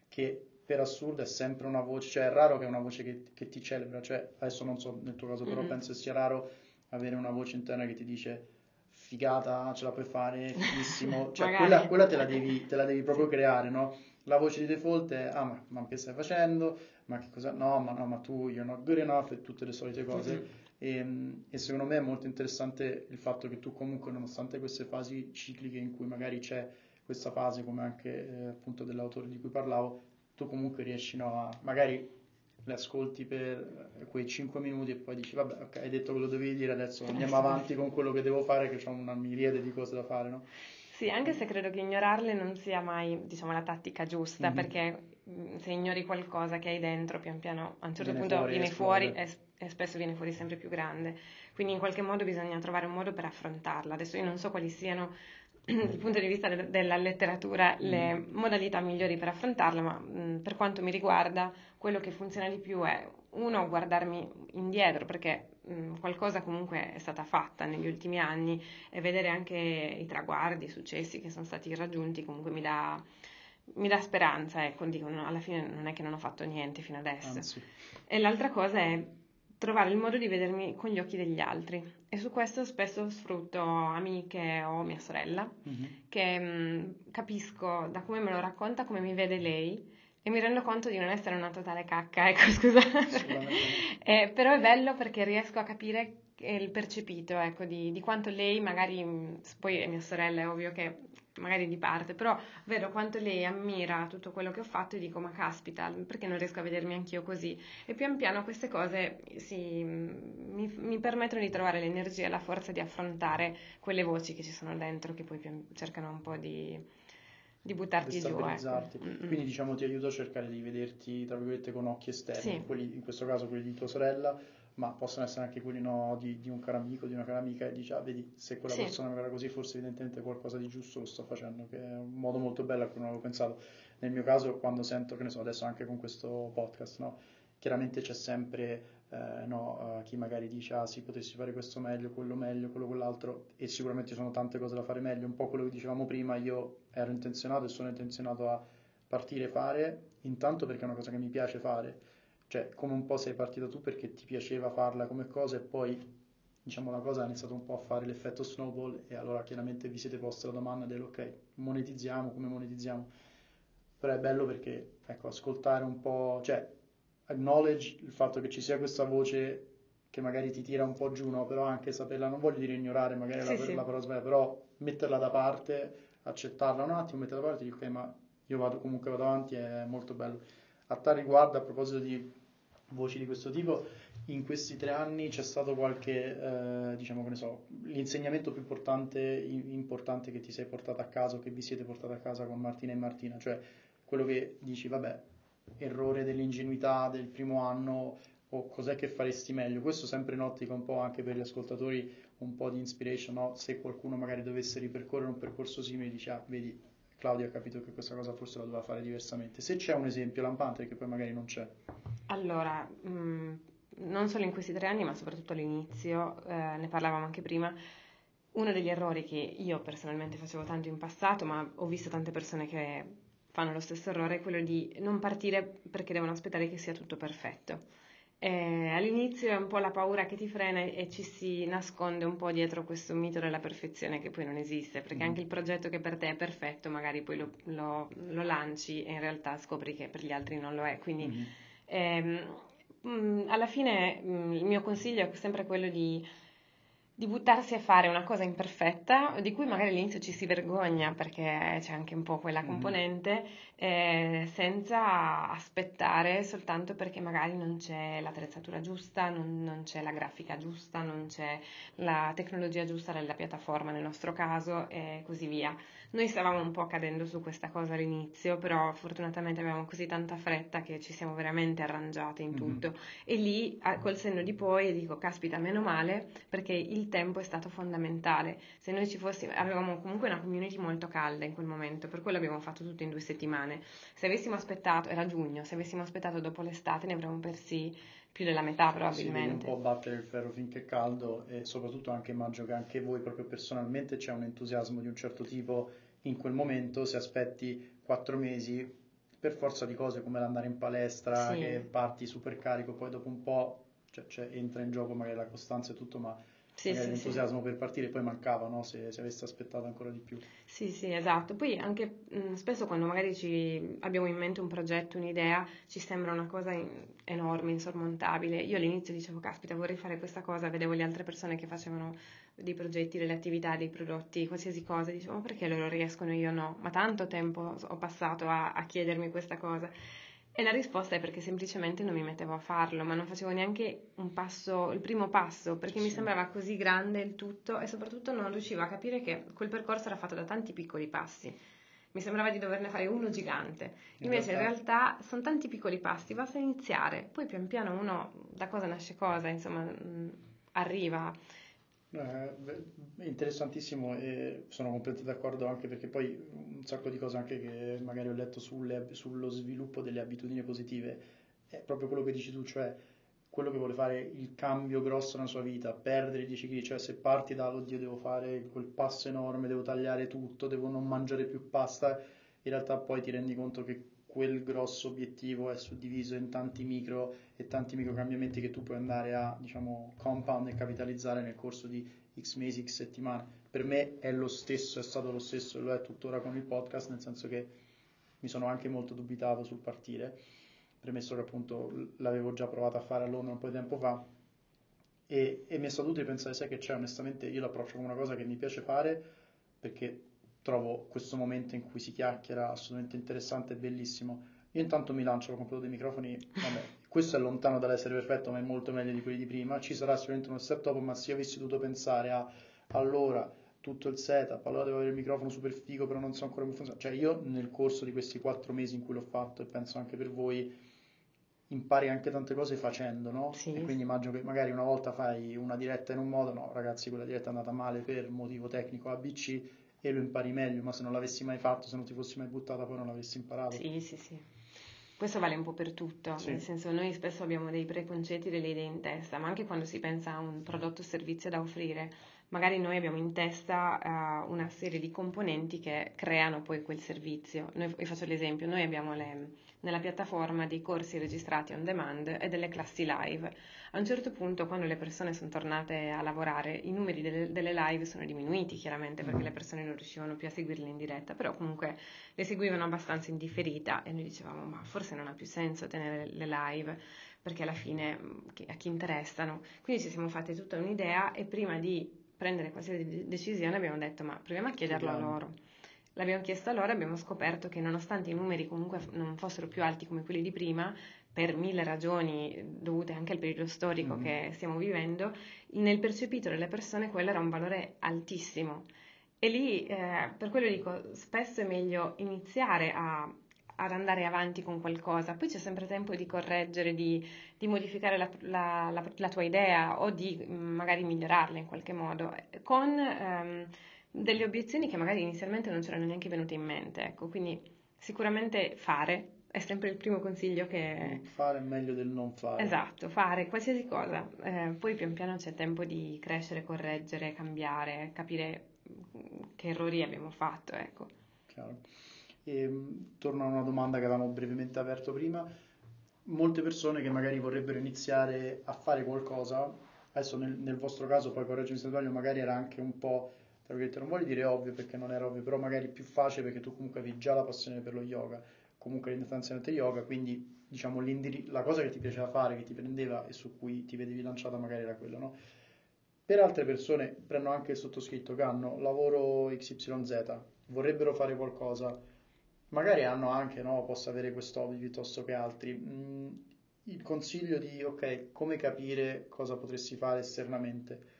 che per assurdo è sempre una voce, cioè è raro che è una voce che, che ti celebra, cioè adesso non so nel tuo caso, però Mhm. penso sia raro avere una voce interna che ti dice figata, ce la puoi fare, fighissimo, cioè quella, quella te la devi, te la devi proprio creare, no? La voce di default è, ah ma, ma che stai facendo? Ma che cosa? No, ma no, ma tu, you're not good enough e tutte le solite cose. Mhm. E, e secondo me è molto interessante il fatto che tu comunque, nonostante queste fasi cicliche in cui magari c'è questa fase, come anche eh, appunto dell'autore di cui parlavo, tu comunque riesci no, a magari le ascolti per quei 5 minuti e poi dici vabbè ok hai detto quello che dovevi dire adesso andiamo avanti con quello che devo fare che ho una miriade di cose da fare no? Sì, anche se credo che ignorarle non sia mai, diciamo, la tattica giusta, Mhm. perché mh, se ignori qualcosa che hai dentro, pian piano a un certo Viene punto fuori, viene fuori e, e spesso viene fuori sempre più grande. Quindi in qualche modo bisogna trovare un modo per affrontarla. Adesso io non so quali siano, dal punto di vista del- della letteratura, le Mhm. modalità migliori per affrontarla, ma mh, per quanto mi riguarda, quello che funziona di più è uno, guardarmi indietro, perché mh, qualcosa comunque è stata fatta negli ultimi anni e vedere anche i traguardi, i successi che sono stati raggiunti comunque mi dà, mi dà speranza, ecco, dico, no, alla fine non è che non ho fatto niente fino adesso. anzi E l'altra cosa è trovare il modo di vedermi con gli occhi degli altri e su questo spesso sfrutto amiche o mia sorella Mhm. che mh, capisco da come me lo racconta come mi vede lei e mi rendo conto di non essere una totale cacca, ecco scusa. Eh, però è bello perché riesco a capire il percepito, ecco, di, di quanto lei magari, mh, poi è mia sorella, è ovvio che magari di parte, però vedo quanto lei ammira tutto quello che ho fatto e dico, ma caspita, perché non riesco a vedermi anch'io così? E pian piano queste cose si, mi, mi permettono di trovare l'energia e la forza di affrontare quelle voci che ci sono dentro, che poi pian- cercano un po' di, di buttarti giù, ecco. Quindi diciamo ti aiuto a cercare di vederti tra virgolette con occhi esterni, Sì. quelli, in questo caso quelli di tua sorella, ma possono essere anche quelli no, di, di un caro amico, di una cara amica e dici ah vedi se quella Sì. persona mi era così forse evidentemente qualcosa di giusto lo sto facendo, che è un modo molto bello a cui non avevo pensato. Nel mio caso quando sento, che ne so, adesso anche con questo podcast, no? Chiaramente c'è sempre eh, no, eh, chi magari dice ah sì potessi fare questo meglio, quello meglio, quello quell'altro e sicuramente ci sono tante cose da fare meglio, un po' quello che dicevamo prima, io ero intenzionato e sono intenzionato a partire fare, intanto perché è una cosa che mi piace fare, cioè come un po' sei partito tu perché ti piaceva farla come cosa e poi diciamo la cosa ha iniziato un po' a fare l'effetto snowball e allora chiaramente vi siete posti la domanda del ok, monetizziamo, come monetizziamo? Però è bello perché ecco, ascoltare un po', cioè acknowledge il fatto che ci sia questa voce che magari ti tira un po' giù, no? Però anche saperla, non voglio dire ignorare magari Sì, la, sì. la parola sbagliata, però metterla da parte, accettarla un attimo, metterla da parte e dire ok, ma io vado comunque vado avanti, è molto bello. A tal riguardo, a proposito di voci di questo tipo, in questi tre anni c'è stato qualche, eh, diciamo che ne so, l'insegnamento più importante, importante che ti sei portato a casa o che vi siete portati a casa con Martina e Martina, cioè quello che dici, vabbè, errore dell'ingenuità del primo anno o cos'è che faresti meglio? Questo sempre in ottica un po' anche per gli ascoltatori, un po' di inspiration, no? Se qualcuno magari dovesse ripercorrere un percorso simile, dice, ah, vedi, Claudio ha capito che questa cosa forse la doveva fare diversamente. Se c'è un esempio lampante, che poi magari non c'è. Allora, mh, non solo in questi tre anni, ma soprattutto all'inizio, eh, ne parlavamo anche prima, uno degli errori che io personalmente facevo tanto in passato, ma ho visto tante persone che fanno lo stesso errore, è quello di non partire perché devono aspettare che sia tutto perfetto. Eh, all'inizio è un po' la paura che ti frena e ci si nasconde un po' dietro questo mito della perfezione che poi non esiste, perché mm. anche il progetto che per te è perfetto magari poi lo, lo, lo lanci e in realtà scopri che per gli altri non lo è. Quindi mm. Ehm, alla fine il mio consiglio è sempre quello di di buttarsi a fare una cosa imperfetta, di cui magari all'inizio ci si vergogna perché c'è anche un po' quella mm-hmm. componente, eh, senza aspettare soltanto perché magari non c'è l'attrezzatura giusta, non, non, c'è la grafica giusta, non c'è la tecnologia giusta della piattaforma nel nostro caso e così via. Noi stavamo un po' cadendo su questa cosa all'inizio, però fortunatamente avevamo così tanta fretta che ci siamo veramente arrangiati in mhm. tutto. Mm-hmm. E lì, col senno di poi, dico, caspita, meno male, perché il tempo è stato fondamentale. Se noi ci fossimo, avevamo comunque una community molto calda in quel momento, per quello abbiamo fatto tutto in due settimane. Se avessimo aspettato, era giugno, se avessimo aspettato dopo l'estate ne avremmo persi più della metà probabilmente. Si un po' battere il ferro finché è caldo e soprattutto anche immagino che anche voi proprio personalmente c'è un entusiasmo di un certo tipo in quel momento se aspetti quattro mesi per forza di cose come l'andare in palestra sì. che parti super carico poi dopo un po' cioè, cioè, entra in gioco magari la costanza e tutto ma sì, sì, l'entusiasmo sì. per partire poi mancava no? se, se avessi aspettato ancora di più. Sì, sì, esatto. Poi anche mh, spesso quando magari ci abbiamo in mente un progetto, un'idea, ci sembra una cosa in, enorme, insormontabile. Io all'inizio dicevo, caspita, vorrei fare questa cosa, vedevo le altre persone che facevano dei progetti, delle attività, dei prodotti, qualsiasi cosa, dicevo, ma perché loro riescono io no? Ma tanto tempo ho passato a, a chiedermi questa cosa. E la risposta è perché semplicemente non mi mettevo a farlo, ma non facevo neanche un passo, il primo passo, perché sì. mi sembrava così grande il tutto e soprattutto non riuscivo a capire che quel percorso era fatto da tanti piccoli passi. Mi sembrava di doverne fare uno gigante. Invece in realtà, in realtà sono tanti piccoli passi, basta iniziare, poi pian piano uno da cosa nasce cosa, insomma, mh, arriva. Eh, interessantissimo e sono completamente d'accordo anche perché poi un sacco di cose anche che magari ho letto sulle, sullo sviluppo delle abitudini positive è proprio quello che dici tu, cioè quello che vuole fare il cambio grosso nella sua vita, perdere 10 kg, cioè se parti da oddio devo fare quel passo enorme, devo tagliare tutto, devo non mangiare più pasta, in realtà poi ti rendi conto che quel grosso obiettivo è suddiviso in tanti micro e tanti micro cambiamenti che tu puoi andare a diciamo compound e capitalizzare nel corso di x mesi, x settimane. Per me è lo stesso, è stato lo stesso e lo è tuttora con il podcast, nel senso che mi sono anche molto dubitato sul partire, premesso che appunto l'avevo già provato a fare a Londra un po' di tempo fa e, e mi è stato utile pensare, sai che c'è, onestamente io l'approccio come una cosa che mi piace fare perché trovo questo momento in cui si chiacchiera assolutamente interessante e bellissimo. Io intanto mi lancio, ho comprato dei microfoni, vabbè, questo è lontano dall'essere perfetto, ma è molto meglio di quelli di prima. Ci sarà sicuramente uno step dopo, ma se io avessi dovuto pensare a allora tutto il setup, allora devo avere il microfono super figo, però non so ancora come funziona. Cioè, io nel corso di questi quattro mesi in cui l'ho fatto, e penso anche per voi, impari anche tante cose facendo, no? Sì. E quindi immagino che magari una volta fai una diretta in un modo, no, ragazzi, quella diretta è andata male per motivo tecnico ABC e lo impari meglio, ma se non l'avessi mai fatto, se non ti fossi mai buttata, poi non l'avresti imparato. Sì, sì, sì. Questo vale un po' per tutto, sì. nel senso noi spesso abbiamo dei preconcetti, delle idee in testa, ma anche quando si pensa a un prodotto o servizio da offrire, magari noi abbiamo in testa uh, una serie di componenti che creano poi quel servizio. Noi, vi faccio l'esempio, noi abbiamo le, nella piattaforma dei corsi registrati on demand e delle classi live. A un certo punto, quando le persone sono tornate a lavorare, i numeri delle, delle live sono diminuiti chiaramente perché mm. le persone non riuscivano più a seguirle in diretta, però comunque le seguivano abbastanza in differita e noi dicevamo ma forse non ha più senso tenere le live perché alla fine mm, a chi interessano. Quindi ci siamo fatti tutta un'idea e prima di prendere qualsiasi decisione abbiamo detto ma proviamo a chiederlo a loro. L'abbiamo chiesto a loro e abbiamo scoperto che nonostante i numeri comunque non fossero più alti come quelli di prima, per mille ragioni dovute anche al periodo storico mm-hmm. che stiamo vivendo, nel percepito delle persone quello era un valore altissimo. E lì, eh, per quello dico, spesso è meglio iniziare a, ad andare avanti con qualcosa, poi c'è sempre tempo di correggere, di, di modificare la, la, la, la, tua idea o di mm, magari migliorarla in qualche modo, con... Ehm, delle obiezioni che magari inizialmente non c'erano neanche venute in mente, ecco, quindi sicuramente fare, è sempre il primo consiglio che... Fare è meglio del non fare. Esatto, fare qualsiasi cosa. Eh, poi pian piano c'è tempo di crescere, correggere, cambiare, capire che errori abbiamo fatto, ecco. Chiaro. E, ehm, torno a una domanda che avevamo brevemente aperto prima. Molte persone che magari vorrebbero iniziare a fare qualcosa, adesso nel, nel vostro caso, poi correggimi se sbaglio, magari era anche un po', tra virgolette, non voglio dire ovvio perché non era ovvio, però magari più facile perché tu comunque avevi già la passione per lo yoga comunque l'intenzionante yoga, quindi diciamo la cosa che ti piaceva fare, che ti prendeva e su cui ti vedevi lanciata magari era quello, no? Per altre persone, prendo anche il sottoscritto, che hanno lavoro XYZ, vorrebbero fare qualcosa, magari hanno anche, no, posso avere questo hobby piuttosto che altri, mm, il consiglio di, ok, come capire cosa potresti fare esternamente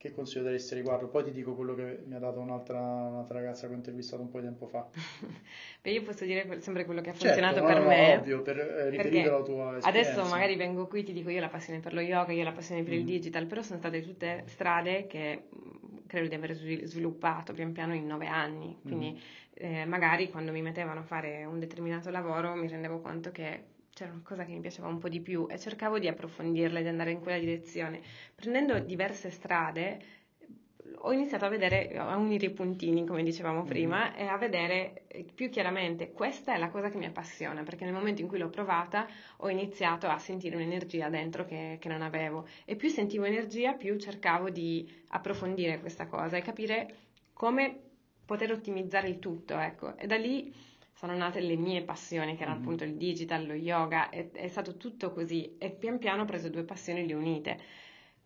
che consiglio daresti riguardo? Poi ti dico quello che mi ha dato un'altra, un'altra ragazza che ho intervistato un po' di tempo fa. Beh, io posso dire sempre quello che ha certo, funzionato per no, me. ovvio, per eh, riferire la tua esperienza. Adesso magari vengo qui e ti dico io ho la passione per lo yoga, io ho la passione per mm. il digital, però sono state tutte strade che mm, credo di aver sviluppato pian piano in nove anni. Quindi mm. Eh, magari quando mi mettevano a fare un determinato lavoro mi rendevo conto che c'era una cosa che mi piaceva un po' di più e cercavo di approfondirla, di andare in quella direzione. Prendendo diverse strade ho iniziato a vedere, a unire i puntini, come dicevamo prima, mm-hmm. e a vedere più chiaramente questa è la cosa che mi appassiona, perché nel momento in cui l'ho provata ho iniziato a sentire un'energia dentro che, che non avevo e più sentivo energia, più cercavo di approfondire questa cosa e capire come poter ottimizzare il tutto, ecco. E da lì sono nate le mie passioni, che erano mm-hmm. appunto il digital, lo yoga, è, è, stato tutto così e pian piano ho preso due passioni e le unite.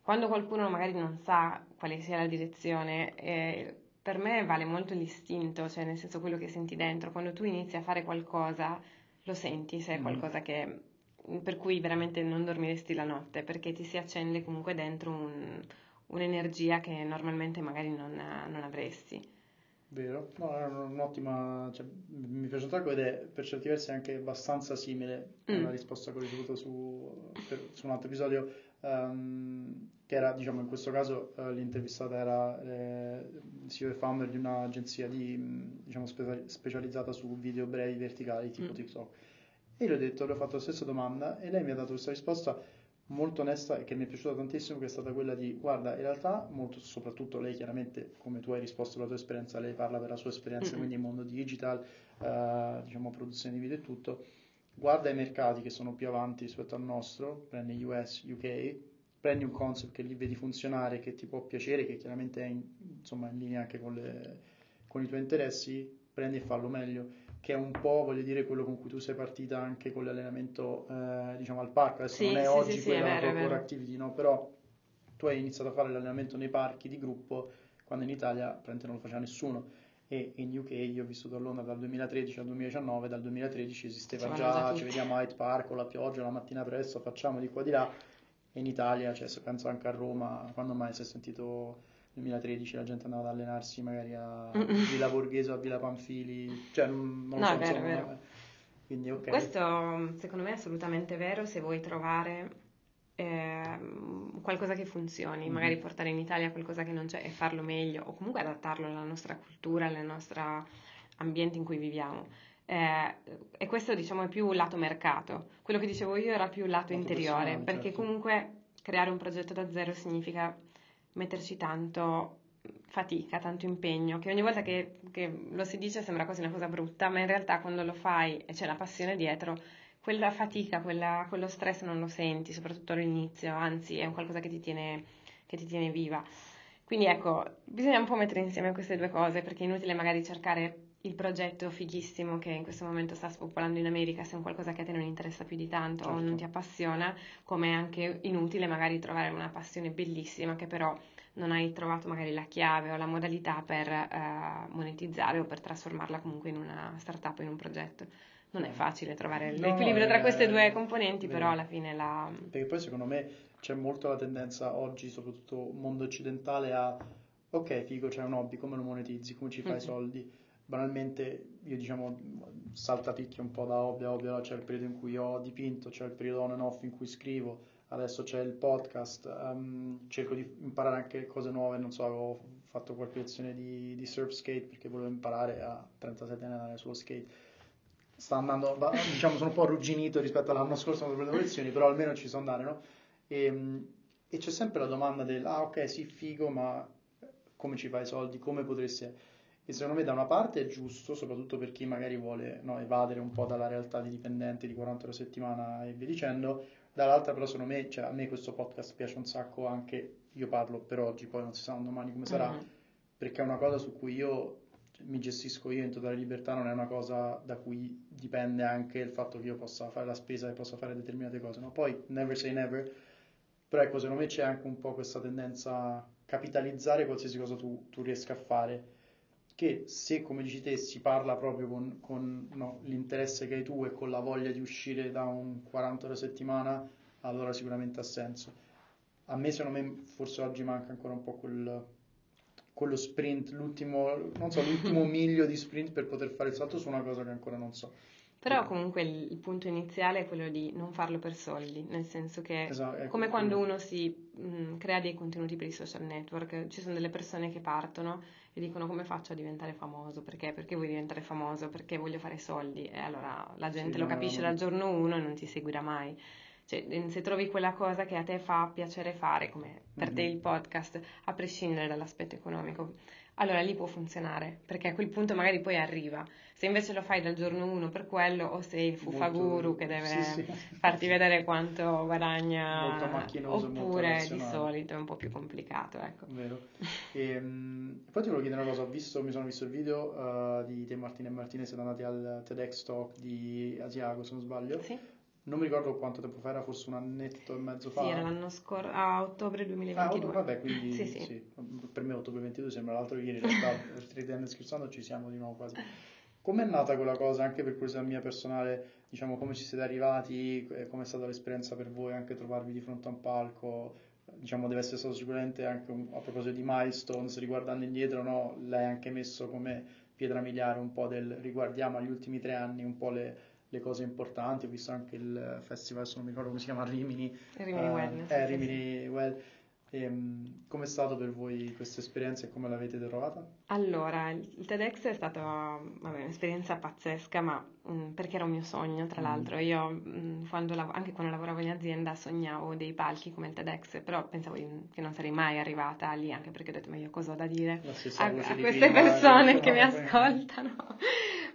Quando qualcuno magari non sa quale sia la direzione, eh, per me vale molto l'istinto, cioè nel senso quello che senti dentro. Quando tu inizi a fare qualcosa, lo senti se è mm-hmm. qualcosa che, per cui veramente non dormiresti la notte, perché ti si accende comunque dentro un, un'energia che normalmente magari non, non avresti. Vero, no, è un'ottima, cioè, mi piace un sacco ed è per certi versi anche abbastanza simile mm. alla risposta che ho ricevuto su, per, su un altro episodio, um, che era, diciamo, in questo caso uh, l'intervistata era eh, CEO e founder di un'agenzia di, diciamo, spe- specializzata su video brevi verticali tipo mm. TikTok. E io le ho detto, le ho fatto la stessa domanda e lei mi ha dato questa risposta molto onesta e che mi è piaciuta tantissimo che è stata quella di guarda in realtà molto, soprattutto lei chiaramente come tu hai risposto alla tua esperienza lei parla per la sua esperienza mm-hmm. quindi in mondo digital uh, diciamo produzione di video e tutto guarda i mercati che sono più avanti rispetto al nostro prendi US, UK prendi un concept che li vedi funzionare che ti può piacere che chiaramente è in, insomma in linea anche con, le, con i tuoi interessi prendi e fallo meglio che è un po', voglio dire, quello con cui tu sei partita anche con l'allenamento, eh, diciamo, al parco. Adesso sì, non è sì, oggi sì, quella sì, core activity, no? Però tu hai iniziato a fare l'allenamento nei parchi di gruppo quando in Italia praticamente non lo faceva nessuno e in UK io ho vissuto a Londra dal 2013 al 2019 dal 2013 esisteva già, già ci vediamo a Hyde Park con la pioggia la mattina presto facciamo di qua di là e in Italia cioè se penso anche a Roma quando mai si è sentito 2013 la gente andava ad allenarsi magari a Villa Borghese o a Villa Panfili, cioè non, non no, so, vero, insomma, vero. Quindi, okay. Questo secondo me è assolutamente vero se vuoi trovare eh, qualcosa che funzioni, mm-hmm. magari portare in Italia qualcosa che non c'è e farlo meglio o comunque adattarlo alla nostra cultura, al nostro ambiente in cui viviamo. Eh, e questo diciamo è più lato mercato. Quello che dicevo io era più lato, lato interiore, perché certo. comunque creare un progetto da zero significa metterci tanto fatica, tanto impegno, che ogni volta che, che, lo si dice sembra quasi una cosa brutta, ma in realtà quando lo fai e c'è la passione dietro, quella fatica, quella, quello stress non lo senti, soprattutto all'inizio, anzi è un qualcosa che ti tiene, che ti tiene viva. Quindi ecco, bisogna un po' mettere insieme queste due cose, perché è inutile magari cercare il progetto fighissimo che in questo momento sta spopolando in America se è un qualcosa che a te non interessa più di tanto certo. o non ti appassiona, come è anche inutile magari trovare una passione bellissima che però non hai trovato magari la chiave o la modalità per uh, monetizzare o per trasformarla comunque in una startup o in un progetto. Non è facile trovare no, l'equilibrio tra queste due componenti, però alla fine la... Perché poi secondo me c'è molto la tendenza oggi, soprattutto mondo occidentale, a ok, figo, c'è un hobby, come lo monetizzi, come ci fai i mm-hmm. soldi? Banalmente io diciamo saltapicchio un po' da hobby a hobby, allora c'è il periodo in cui ho dipinto, c'è il periodo on and off in cui scrivo, adesso c'è il podcast, um, cerco di imparare anche cose nuove, non so, avevo fatto qualche lezione di, di surf skate perché volevo imparare a 37 anni sullo skate. sta andando, diciamo, sono un po' arrugginito rispetto all'anno scorso quando prendevo lezioni, però almeno ci so andare, no? E, ehm, e c'è sempre la domanda del, ah ok, sì, figo, ma come ci fai i soldi, come potresti... E secondo me da una parte è giusto, soprattutto per chi magari vuole no, evadere un po' dalla realtà di dipendente di 40 ore a settimana e via dicendo, dall'altra però secondo me, cioè a me questo podcast piace un sacco anche, io parlo per oggi, poi non si sa domani come sarà, mm-hmm. perché è una cosa su cui io cioè, mi gestisco io in totale libertà, non è una cosa da cui dipende anche il fatto che io possa fare la spesa e possa fare determinate cose, no? Poi never say never, però ecco, secondo me c'è anche un po' questa tendenza a capitalizzare qualsiasi cosa tu, tu riesca a fare che se come dici te si parla proprio con, con no, l'interesse che hai tu e con la voglia di uscire da un 40 ore a settimana, allora sicuramente ha senso. A me secondo me forse oggi manca ancora un po' quel, quello sprint, l'ultimo, non so, l'ultimo miglio di sprint per poter fare il salto su una cosa che ancora non so. Però comunque il, il, punto iniziale è quello di non farlo per soldi, nel senso che esatto, ecco, come quando uno si mh, crea dei contenuti per i social network, ci sono delle persone che partono e dicono come faccio a diventare famoso, perché? Perché vuoi diventare famoso? Perché voglio fare soldi e allora la gente sì, lo capisce no, dal giorno uno e non ti seguirà mai. Cioè, se trovi quella cosa che a te fa piacere fare, come per mm-hmm. te il podcast, a prescindere dall'aspetto economico, allora lì può funzionare, perché a quel punto magari poi arriva. Se invece lo fai dal giorno uno per quello, o sei il fufaguru che deve sì, sì. farti vedere quanto guadagna, oppure di solito è un po' più complicato. Ecco. Vero. E, um, poi ti volevo chiedere una cosa, visto, mi sono visto il video uh, di te Martina e Martinez, siete andati al TEDx Talk di Asiago, se non sbaglio. Sì non mi ricordo quanto tempo fa, era forse un annetto e mezzo fa. Sì, era l'anno scorso, a ottobre 2022. Ah, vabbè, quindi sì, sì. sì, per me ottobre 2022 sembra l'altro ieri, in realtà ridendo scherzando ci siamo di nuovo quasi. Com'è nata quella cosa, anche per curiosità mia personale, diciamo come ci siete arrivati, com'è stata l'esperienza per voi anche trovarvi di fronte a un palco, diciamo deve essere stato sicuramente anche un, a proposito di milestones, riguardando indietro, no? l'hai anche messo come pietra miliare un po' del riguardiamo agli ultimi tre anni un po' le le cose importanti, ho visto anche il festival, adesso non mi ricordo come si chiama, Rimini. Rimini uh, Wellness. Eh, Rimini Well. Um, com'è stato per voi questa esperienza e come l'avete trovata? Allora, il TEDx è stata un'esperienza pazzesca, ma um, perché era un mio sogno, tra mm. l'altro. Io, um, quando lav- anche quando lavoravo in azienda, sognavo dei palchi come il TEDx, però pensavo che non sarei mai arrivata lì, anche perché ho detto, ma io cosa ho da dire a, a queste persone che mi ascoltano?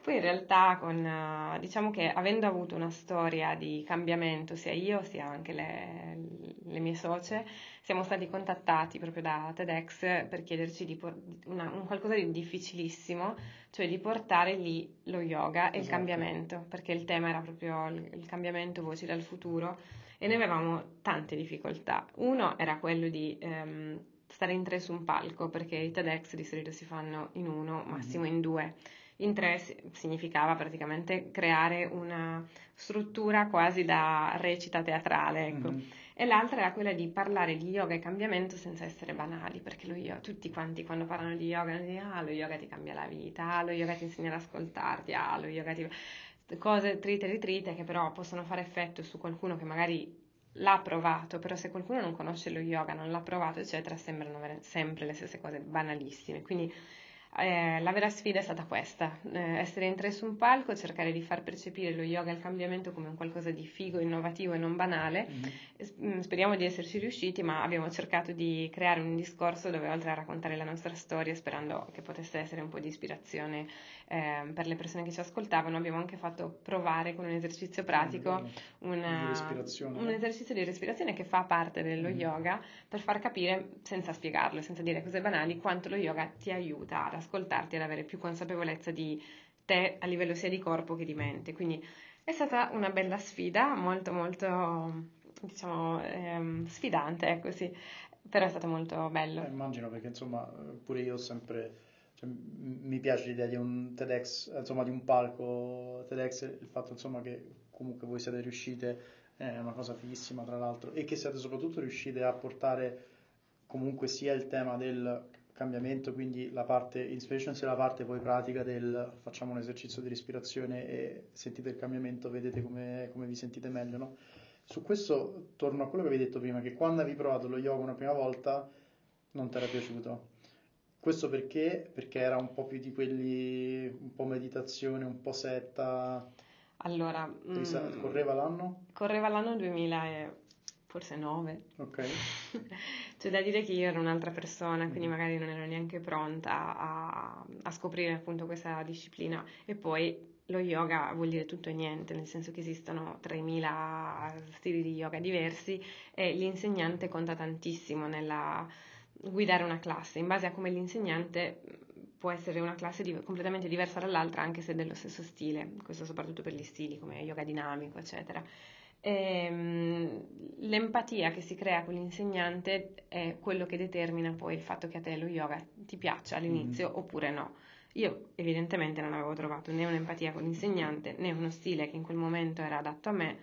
Poi in realtà con, eh, diciamo che avendo avuto una storia di cambiamento, sia io sia anche le, le mie socie, siamo stati contattati proprio da TEDx per chiederci di por- una, un qualcosa di difficilissimo, cioè di portare lì lo yoga e esatto. il cambiamento, perché il tema era proprio il, il cambiamento, voci dal futuro e noi avevamo tante difficoltà. Uno era quello di ehm, stare in tre su un palco, perché i TEDx di solito si fanno in uno, massimo in due in tre significava praticamente creare una struttura quasi da recita teatrale, ecco. Mm-hmm. E l'altra era quella di parlare di yoga e cambiamento senza essere banali, perché lo yoga, tutti quanti quando parlano di yoga dicono ah, lo yoga ti cambia la vita, ah, lo yoga ti insegna ad ascoltarti, ah, lo yoga ti... cose trite e ritrite che però possono fare effetto su qualcuno che magari l'ha provato, però se qualcuno non conosce lo yoga, non l'ha provato, eccetera, sembrano sempre le stesse cose banalissime. Quindi eh, la vera sfida è stata questa, eh, essere in tre su un palco, cercare di far percepire lo yoga e il cambiamento come un qualcosa di figo, innovativo e non banale. Mm-hmm. Speriamo di esserci riusciti, ma abbiamo cercato di creare un discorso dove oltre a raccontare la nostra storia, sperando che potesse essere un po' di ispirazione eh, per le persone che ci ascoltavano, abbiamo anche fatto provare con un esercizio pratico una, un esercizio di respirazione che fa parte dello mm-hmm. yoga per far capire, senza spiegarlo, senza dire cose banali, quanto lo yoga ti aiuta ad ascoltarti, ad avere più consapevolezza di te a livello sia di corpo che di mente. Quindi è stata una bella sfida, molto molto diciamo ehm, sfidante, ecco sì, però è stato molto bello. Eh, immagino perché insomma pure io ho sempre cioè, mi piace l'idea di un TEDx, insomma di un palco TEDx, il fatto insomma che comunque voi siete riuscite, è una cosa fighissima tra l'altro, e che siete soprattutto riuscite a portare comunque sia il tema del cambiamento, quindi la parte inspiration sia la parte poi pratica del facciamo un esercizio di respirazione e sentite il cambiamento, vedete come, come vi sentite meglio, no? Su questo torno a quello che avevi detto prima, che quando avevi provato lo yoga una prima volta non ti era piaciuto. Questo perché? Perché era un po' più di quelli, un po' meditazione, un po' setta. Allora, mm, correva l'anno? Correva l'anno 2000 e forse 9. Ok. C'è da dire che io ero un'altra persona, quindi mm. magari non ero neanche pronta a, a scoprire appunto questa disciplina. E poi lo yoga vuol dire tutto e niente, nel senso che esistono 3.000 stili di yoga diversi e l'insegnante conta tantissimo nella guidare una classe. In base a come l'insegnante può essere una classe di, completamente diversa dall'altra anche se dello stesso stile, questo soprattutto per gli stili come yoga dinamico, eccetera. E, ehm, l'empatia che si crea con l'insegnante è quello che determina poi il fatto che a te lo yoga ti piaccia all'inizio mm. oppure no. Io evidentemente non avevo trovato né un'empatia con l'insegnante né uno stile che in quel momento era adatto a me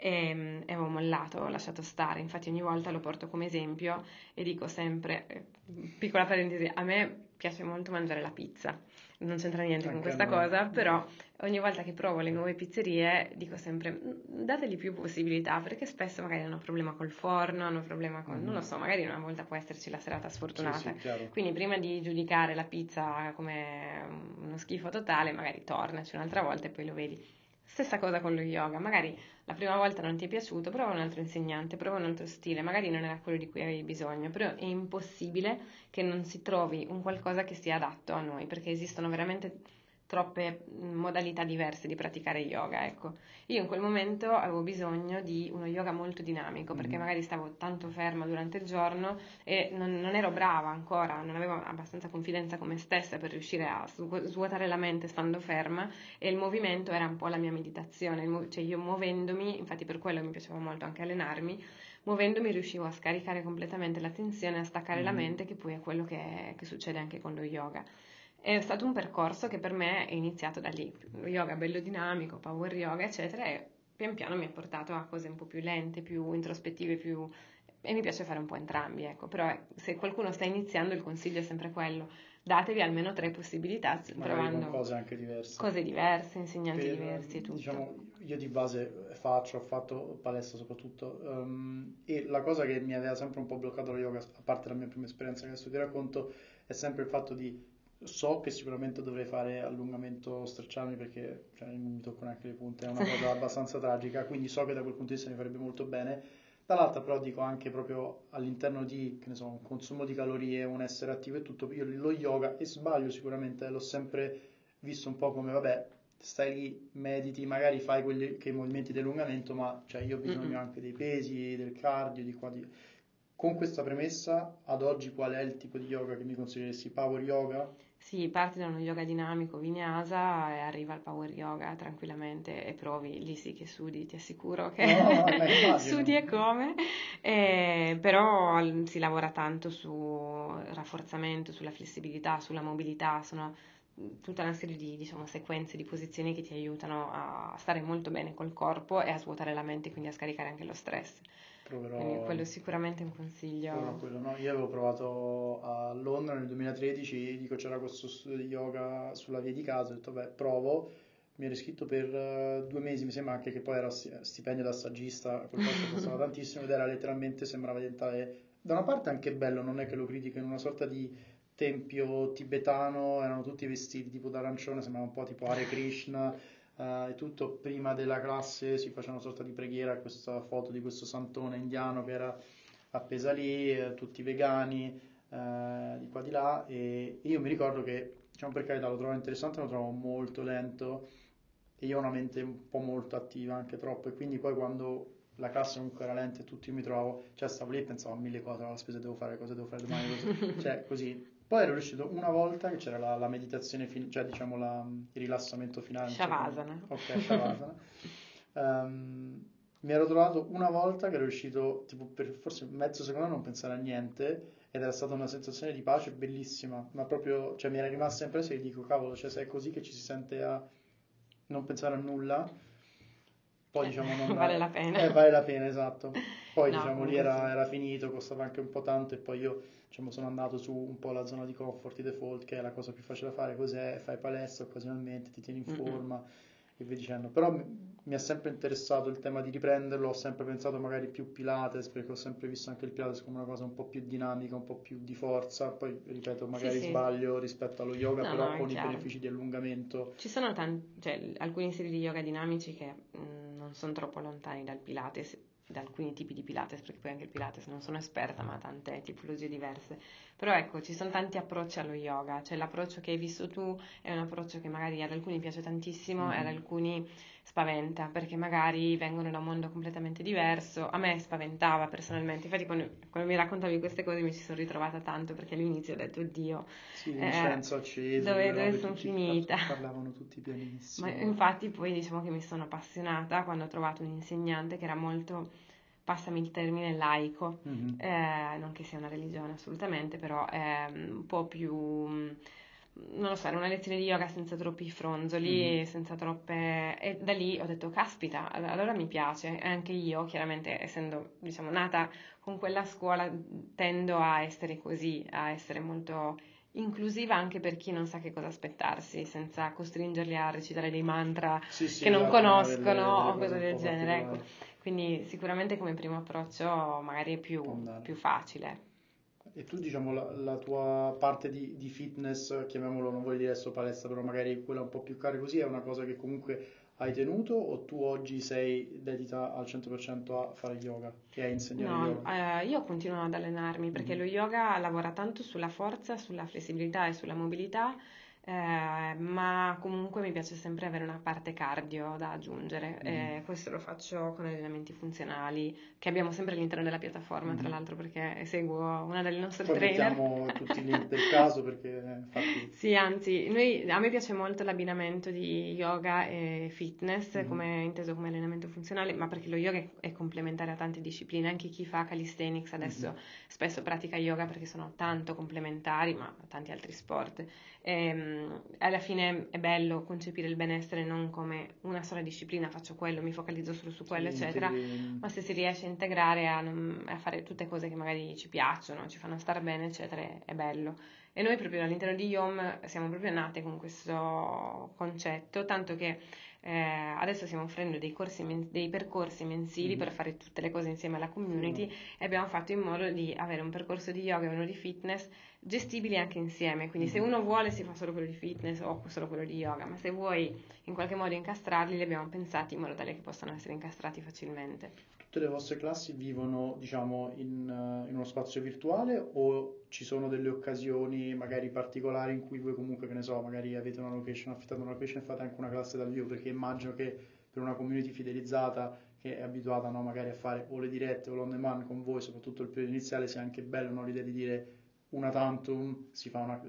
e, e avevo mollato, ho lasciato stare, infatti ogni volta lo porto come esempio e dico sempre, eh, piccola parentesi, a me piace molto mangiare la pizza, non c'entra niente con questa cosa, però ogni volta che provo le nuove pizzerie dico sempre mm, dategli più possibilità perché spesso magari hanno problema col forno, hanno problema con, mm. non lo so, magari una volta può esserci la serata sfortunata. Sì, sì, Quindi prima di giudicare la pizza come uno schifo totale, magari tornaci un'altra volta e poi lo vedi. Stessa cosa con lo yoga, magari la prima volta non ti è piaciuto, prova un altro insegnante, prova un altro stile, magari non era quello di cui avevi bisogno, però è impossibile che non si trovi un qualcosa che sia adatto a noi, perché esistono veramente troppe modalità diverse di praticare yoga, ecco. Io in quel momento avevo bisogno di uno yoga molto dinamico perché mm. magari stavo tanto ferma durante il giorno e non, non, ero brava ancora, non avevo abbastanza confidenza con me stessa per riuscire a svuotare la mente stando ferma e il movimento era un po' la mia meditazione, cioè io muovendomi, infatti per quello mi piaceva molto anche allenarmi, muovendomi riuscivo a scaricare completamente l'attenzione, a staccare mm. la mente che poi è quello che, che succede anche con lo yoga. È stato un percorso che per me è iniziato da lì, yoga bello dinamico, power yoga, eccetera, e pian piano mi ha portato a cose un po' più lente, più introspettive, più... e mi piace fare un po' entrambi, ecco, però se qualcuno sta iniziando il consiglio è sempre quello, datevi almeno tre possibilità, Magari provando cose anche diverse. Cose diverse, insegnanti per, diversi e tutto. Diciamo, io di base faccio, ho fatto palestra soprattutto, um, e la cosa che mi aveva sempre un po' bloccato lo yoga, a parte la mia prima esperienza che adesso ti racconto, è sempre il fatto di so che sicuramente dovrei fare allungamento stracciarmi perché cioè, non mi tocco neanche le punte, è una cosa abbastanza tragica, quindi so che da quel punto di vista mi farebbe molto bene. Dall'altra però dico anche proprio all'interno di, che ne so, un consumo di calorie, un essere attivo e tutto, io lo yoga, e sbaglio sicuramente, l'ho sempre visto un po' come, vabbè, stai lì, mediti, magari fai quelli, quei movimenti di allungamento, ma cioè, io ho bisogno Mm-mm. anche dei pesi, del cardio, di qua, di... Con questa premessa, ad oggi qual è il tipo di yoga che mi consiglieresti? Power yoga? Sì, parti da uno yoga dinamico vinyasa e arriva al power yoga tranquillamente e provi, lì sì che sudi, ti assicuro che no, sudi e come, e, però si lavora tanto su rafforzamento, sulla flessibilità, sulla mobilità, sono tutta una serie di diciamo, sequenze di posizioni che ti aiutano a stare molto bene col corpo e a svuotare la mente, quindi a scaricare anche lo stress. Proverò, Quindi quello è sicuramente un consiglio. Quello, no? Io avevo provato a Londra nel 2013, dico c'era questo studio di yoga sulla via di casa, ho detto beh provo, mi ero iscritto per uh, due mesi, mi sembra anche che poi era stipendio da saggista, quel posto costava tantissimo ed era letteralmente, sembrava diventare, da una parte anche bello, non è che lo critico, in una sorta di tempio tibetano, erano tutti vestiti tipo d'arancione, sembrava un po' tipo Hare Krishna e tutto prima della classe si faceva una sorta di preghiera, questa foto di questo santone indiano che era appesa lì, eh, tutti vegani, eh, di qua di là, e io mi ricordo che, diciamo per carità, lo trovo interessante, lo trovo molto lento, e io ho una mente un po' molto attiva, anche troppo, e quindi poi quando la classe comunque era lenta e tutti io mi trovavo, cioè stavo lì e pensavo a mille cose, la spesa devo fare, cosa devo fare domani, cosa... cioè così poi ero riuscito una volta che c'era la, la meditazione, fin- cioè diciamo la, il rilassamento finale. Shavasana. Ok, Shavasana. um, mi ero trovato una volta che ero riuscito, tipo per forse mezzo secondo a non pensare a niente ed era stata una sensazione di pace bellissima, ma proprio, cioè mi era rimasta impressa e dico, cavolo, cioè se è così che ci si sente a non pensare a nulla, poi eh, diciamo non vale la pena. Eh, vale la pena, esatto. Poi no, diciamo lì era, era, finito, costava anche un po' tanto e poi io diciamo, sono andato su un po' la zona di comfort, di default, che è la cosa più facile da fare, cos'è, fai palestra occasionalmente, ti tieni in forma. Mm-hmm. E via dicendo. Però mi ha sempre interessato il tema di riprenderlo, ho sempre pensato magari più Pilates, perché ho sempre visto anche il Pilates come una cosa un po' più dinamica, un po' più di forza, poi ripeto, magari sì, sbaglio sì. rispetto allo yoga, no, però no, con i benefici di allungamento. Ci sono tanti, cioè, alcuni stili di yoga dinamici che mh, mm, non sono troppo lontani dal Pilates, da alcuni tipi di Pilates, perché poi anche il Pilates non sono esperta, ma ha tante tipologie diverse. Però ecco, ci sono tanti approcci allo yoga, cioè l'approccio che hai visto tu è un approccio che magari ad alcuni piace tantissimo mm-hmm. e ad alcuni spaventa, perché magari vengono da un mondo completamente diverso. A me spaventava personalmente, infatti quando, quando mi raccontavi queste cose mi ci sono ritrovata tanto, perché all'inizio ho detto, oddio, sì, eh, acceso, dove, dove sono finita? Parlavano tutti pianissimo. Ma infatti poi diciamo che mi sono appassionata quando ho trovato un insegnante che era molto passami il termine laico, mm-hmm. eh, non che sia una religione assolutamente, però è un po' più, non lo so, era una lezione di yoga senza troppi fronzoli, mm-hmm. senza troppe... e da lì ho detto, caspita, allora mi piace, e anche io chiaramente essendo, diciamo, nata con quella scuola tendo a essere così, a essere molto inclusiva anche per chi non sa che cosa aspettarsi, senza costringerli a recitare dei mantra sì, sì, che non conoscono delle, delle o cose del genere. Ecco. Quindi sicuramente come primo approccio magari è più, più facile. E tu diciamo la, la tua parte di, di, fitness, chiamiamolo, non voglio dire adesso palestra, però magari quella un po' più cara così, è una cosa che comunque hai tenuto o tu oggi sei dedita al 100% a fare yoga e a insegnare no, yoga? Eh, io continuo ad allenarmi perché mm-hmm. lo yoga lavora tanto sulla forza, sulla flessibilità e sulla mobilità eh, ma comunque mi piace sempre avere una parte cardio da aggiungere. Mm. Eh, questo lo faccio con allenamenti funzionali che abbiamo sempre all'interno della piattaforma, mm. tra l'altro, perché seguo una delle nostre Poi trainer. Mettiamo tutti i link per caso perché infatti... Sì, anzi, noi, a me piace molto l'abbinamento di yoga e fitness, mm. come inteso come allenamento funzionale, ma perché lo yoga è, complementare a tante discipline, anche chi fa calisthenics adesso mm. spesso pratica yoga perché sono tanto complementari, ma a tanti altri sport. Ehm, alla fine è bello concepire il benessere non come una sola disciplina, faccio quello, mi focalizzo solo su quello, sì, eccetera, sì. ma se si riesce a integrare, a, a, fare tutte cose che magari ci piacciono, ci fanno stare bene, eccetera, è bello. E noi proprio all'interno di Yom siamo proprio nate con questo concetto, tanto che eh, adesso stiamo offrendo dei, men- dei percorsi mensili mm-hmm. per fare tutte le cose insieme alla community mm-hmm. e abbiamo fatto in modo di avere un percorso di yoga e uno di fitness gestibili anche insieme, quindi se mm-hmm. uno vuole si fa solo quello di fitness o solo quello di yoga, ma se vuoi in qualche modo incastrarli li abbiamo pensati in modo tale che possano essere incastrati facilmente. Tutte le vostre classi vivono diciamo in, in uno spazio virtuale o ci sono delle occasioni magari particolari in cui voi comunque che ne so, magari avete una location, affittate una location e fate anche una classe dal vivo, perché immagino che per una community fidelizzata che è abituata no, magari a fare o le dirette o l'on demand con voi, soprattutto il periodo iniziale, sia anche bello no, l'idea di dire una tantum fa una,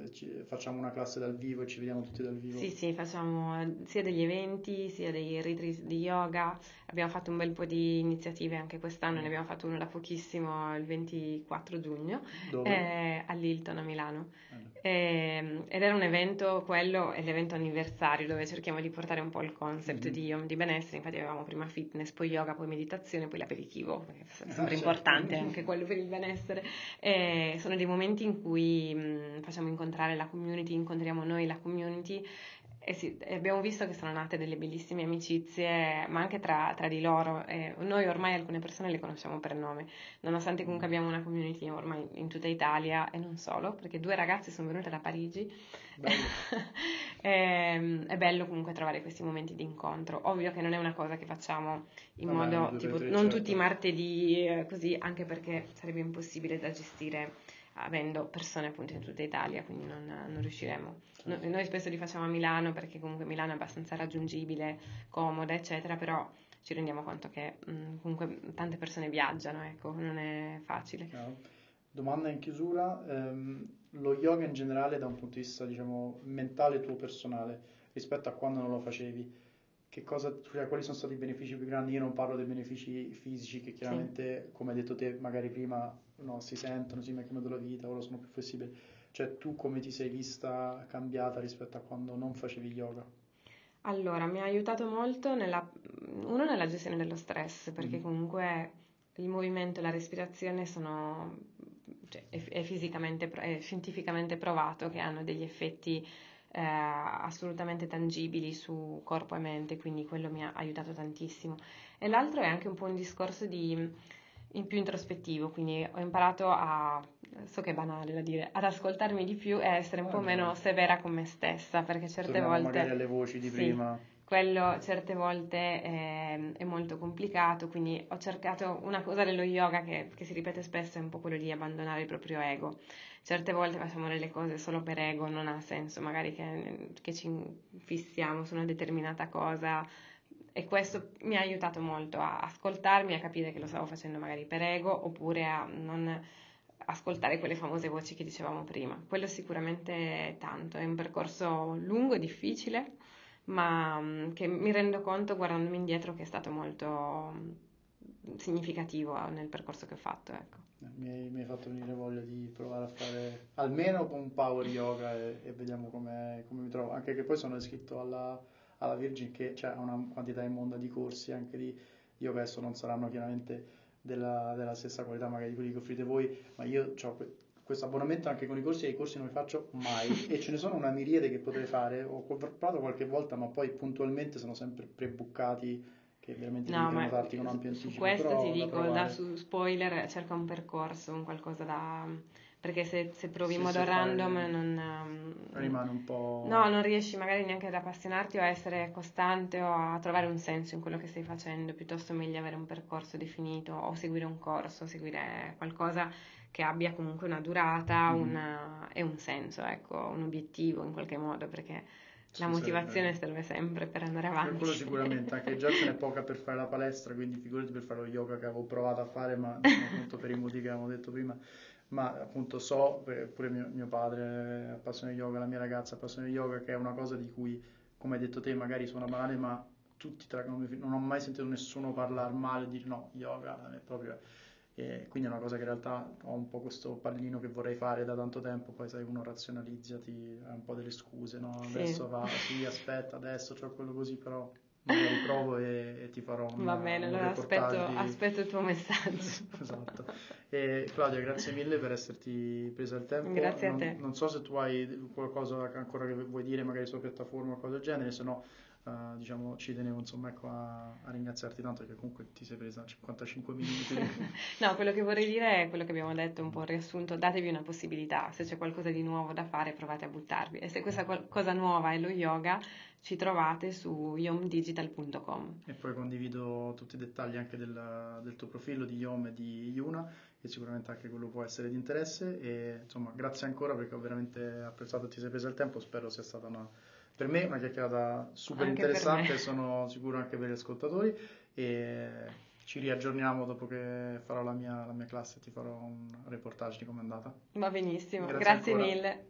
facciamo una classe dal vivo e ci vediamo tutti dal vivo. Sì, sì, facciamo eh, sia degli eventi sia dei retreat di yoga. Abbiamo fatto un bel po' di iniziative anche quest'anno, ne abbiamo fatto uno da pochissimo il 24 giugno eh, all'Hilton a Milano. Eh. Eh, ed era un evento, quello è l'evento anniversario dove cerchiamo di portare un po' il concept mm-hmm. di, di, benessere. Infatti avevamo prima fitness, poi yoga, poi meditazione, poi l'aperitivo, perché è sempre ah, certo. importante anche quello per il benessere. sono dei momenti in cui mh, facciamo incontrare la community, incontriamo noi la community e, sì, abbiamo visto che sono nate delle bellissime amicizie, ma anche tra, tra di loro. E noi ormai alcune persone le conosciamo per nome, nonostante comunque abbiamo una community ormai in tutta Italia e non solo, perché due ragazze sono venute da Parigi. e, ehm, è bello comunque trovare questi momenti di incontro. Ovvio che non è una cosa che facciamo in Vabbè, modo tipo non certo. tutti i martedì, eh, così, anche perché sarebbe impossibile da gestire avendo persone appunto in tutta Italia, quindi non, non riusciremo. No, noi spesso li facciamo a Milano perché comunque Milano è abbastanza raggiungibile, comoda, eccetera, però ci rendiamo conto che mh, mm, comunque tante persone viaggiano, ecco, non è facile. Chiaro. Domanda in chiusura, ehm, lo yoga in generale da un punto di vista diciamo mentale tuo personale rispetto a quando non lo facevi, cosa, cioè, quali sono stati i benefici più grandi? Io non parlo dei benefici fisici che chiaramente, sì. come hai detto te, magari prima no, si sentono, si mettono la vita, ora sono più flessibili. Cioè tu come ti sei vista cambiata rispetto a quando non facevi yoga? Allora, mi ha aiutato molto nella, uno nella gestione dello stress, perché mm. comunque il movimento e la respirazione sono, cioè, è, è, fisicamente, è scientificamente provato che hanno degli effetti eh, assolutamente tangibili su corpo e mente, quindi quello mi ha aiutato tantissimo. E l'altro è anche un po' un discorso di in più introspettivo, quindi ho imparato a, so che è banale da dire, ad ascoltarmi di più e a essere un po' meno severa con me stessa, perché certe Torniamo volte... magari alle voci di sì, prima. Quello certe volte è, è, molto complicato, quindi ho cercato una cosa dello yoga che, che si ripete spesso, è un po' quello di abbandonare il proprio ego. Certe volte facciamo delle cose solo per ego, non ha senso magari che, che ci fissiamo su una determinata cosa e questo mi ha aiutato molto a ascoltarmi, a capire che lo stavo facendo magari per ego oppure a non ascoltare quelle famose voci che dicevamo prima. Quello sicuramente tanto, è un percorso lungo e difficile, ma mm, che mi rendo conto guardandomi indietro che è stato molto significativo nel percorso che ho fatto. Ecco. Eh, mi hai, mi hai, fatto venire voglia di provare a fare almeno un power yoga e, e vediamo come mi trovo, anche che poi sono iscritto alla alla Virgin che ha una quantità immonda di corsi anche di yoga, adesso non saranno chiaramente della, della stessa qualità magari di quelli che offrite voi, ma io ho questo abbonamento anche con i corsi e i corsi non li faccio mai e ce ne sono una miriade che potrei fare, ho provato qualche volta ma poi puntualmente sono sempre prebuccati che veramente no, devi prenotarti con ampio anticipo. Su questo ti dico, da, su spoiler cerca un percorso, un qualcosa da perché se, se provi in modo random fai, non... Rimane un po'... No, non riesci magari neanche ad appassionarti o a essere costante o a trovare un senso in quello che stai facendo, piuttosto meglio avere un percorso definito o seguire un corso, seguire qualcosa che abbia comunque una durata mm. una, e un senso, ecco, un obiettivo in qualche modo, perché la motivazione serve sempre per andare avanti. Per quello sicuramente, anche già ce n'è poca per fare la palestra, quindi figurati per fare lo yoga che avevo provato a fare, ma appunto per i motivi che avevamo detto prima ma appunto so, pure mio, mio padre è appassionato di yoga, la mia ragazza è appassionata di yoga, che è una cosa di cui, come hai detto te, magari suona banale, ma tutti traggono, non ho mai sentito nessuno parlare male e dire no, yoga è proprio... E quindi è una cosa che in realtà ho un po' questo pallino che vorrei fare da tanto tempo, poi sai uno razionalizza, ti ha un po' delle scuse, no? Adesso sì. va, sì, aspetta, adesso c'ho quello così, però magari provo e, e ti farò un Va bene, un allora aspetto, aspetto, il tuo messaggio. esatto. E Claudia, grazie mille per esserti presa il tempo. Grazie non, a te. Non so se tu hai qualcosa ancora che vuoi dire, magari sulla piattaforma o qualcosa del genere, se no uh, diciamo, ci tenevo insomma, ecco, a, ringraziarti tanto perché comunque ti sei presa 55 minuti. no, quello che vorrei dire è quello che abbiamo detto, un po' riassunto, datevi una possibilità, se c'è qualcosa di nuovo da fare provate a buttarvi e se questa cosa nuova è lo yoga ci trovate su yomdigital.com. E poi condivido tutti i dettagli anche del, del tuo profilo di Yom e di Yuna, che sicuramente anche quello può essere di interesse. E insomma, grazie ancora perché ho veramente apprezzato che ti sei presa il tempo. Spero sia stata una, per me una chiacchierata super anche interessante, sono sicuro anche per gli ascoltatori. E ci riaggiorniamo dopo che farò la mia, la mia classe e ti farò un reportage di com'è andata. Va benissimo, grazie, grazie mille.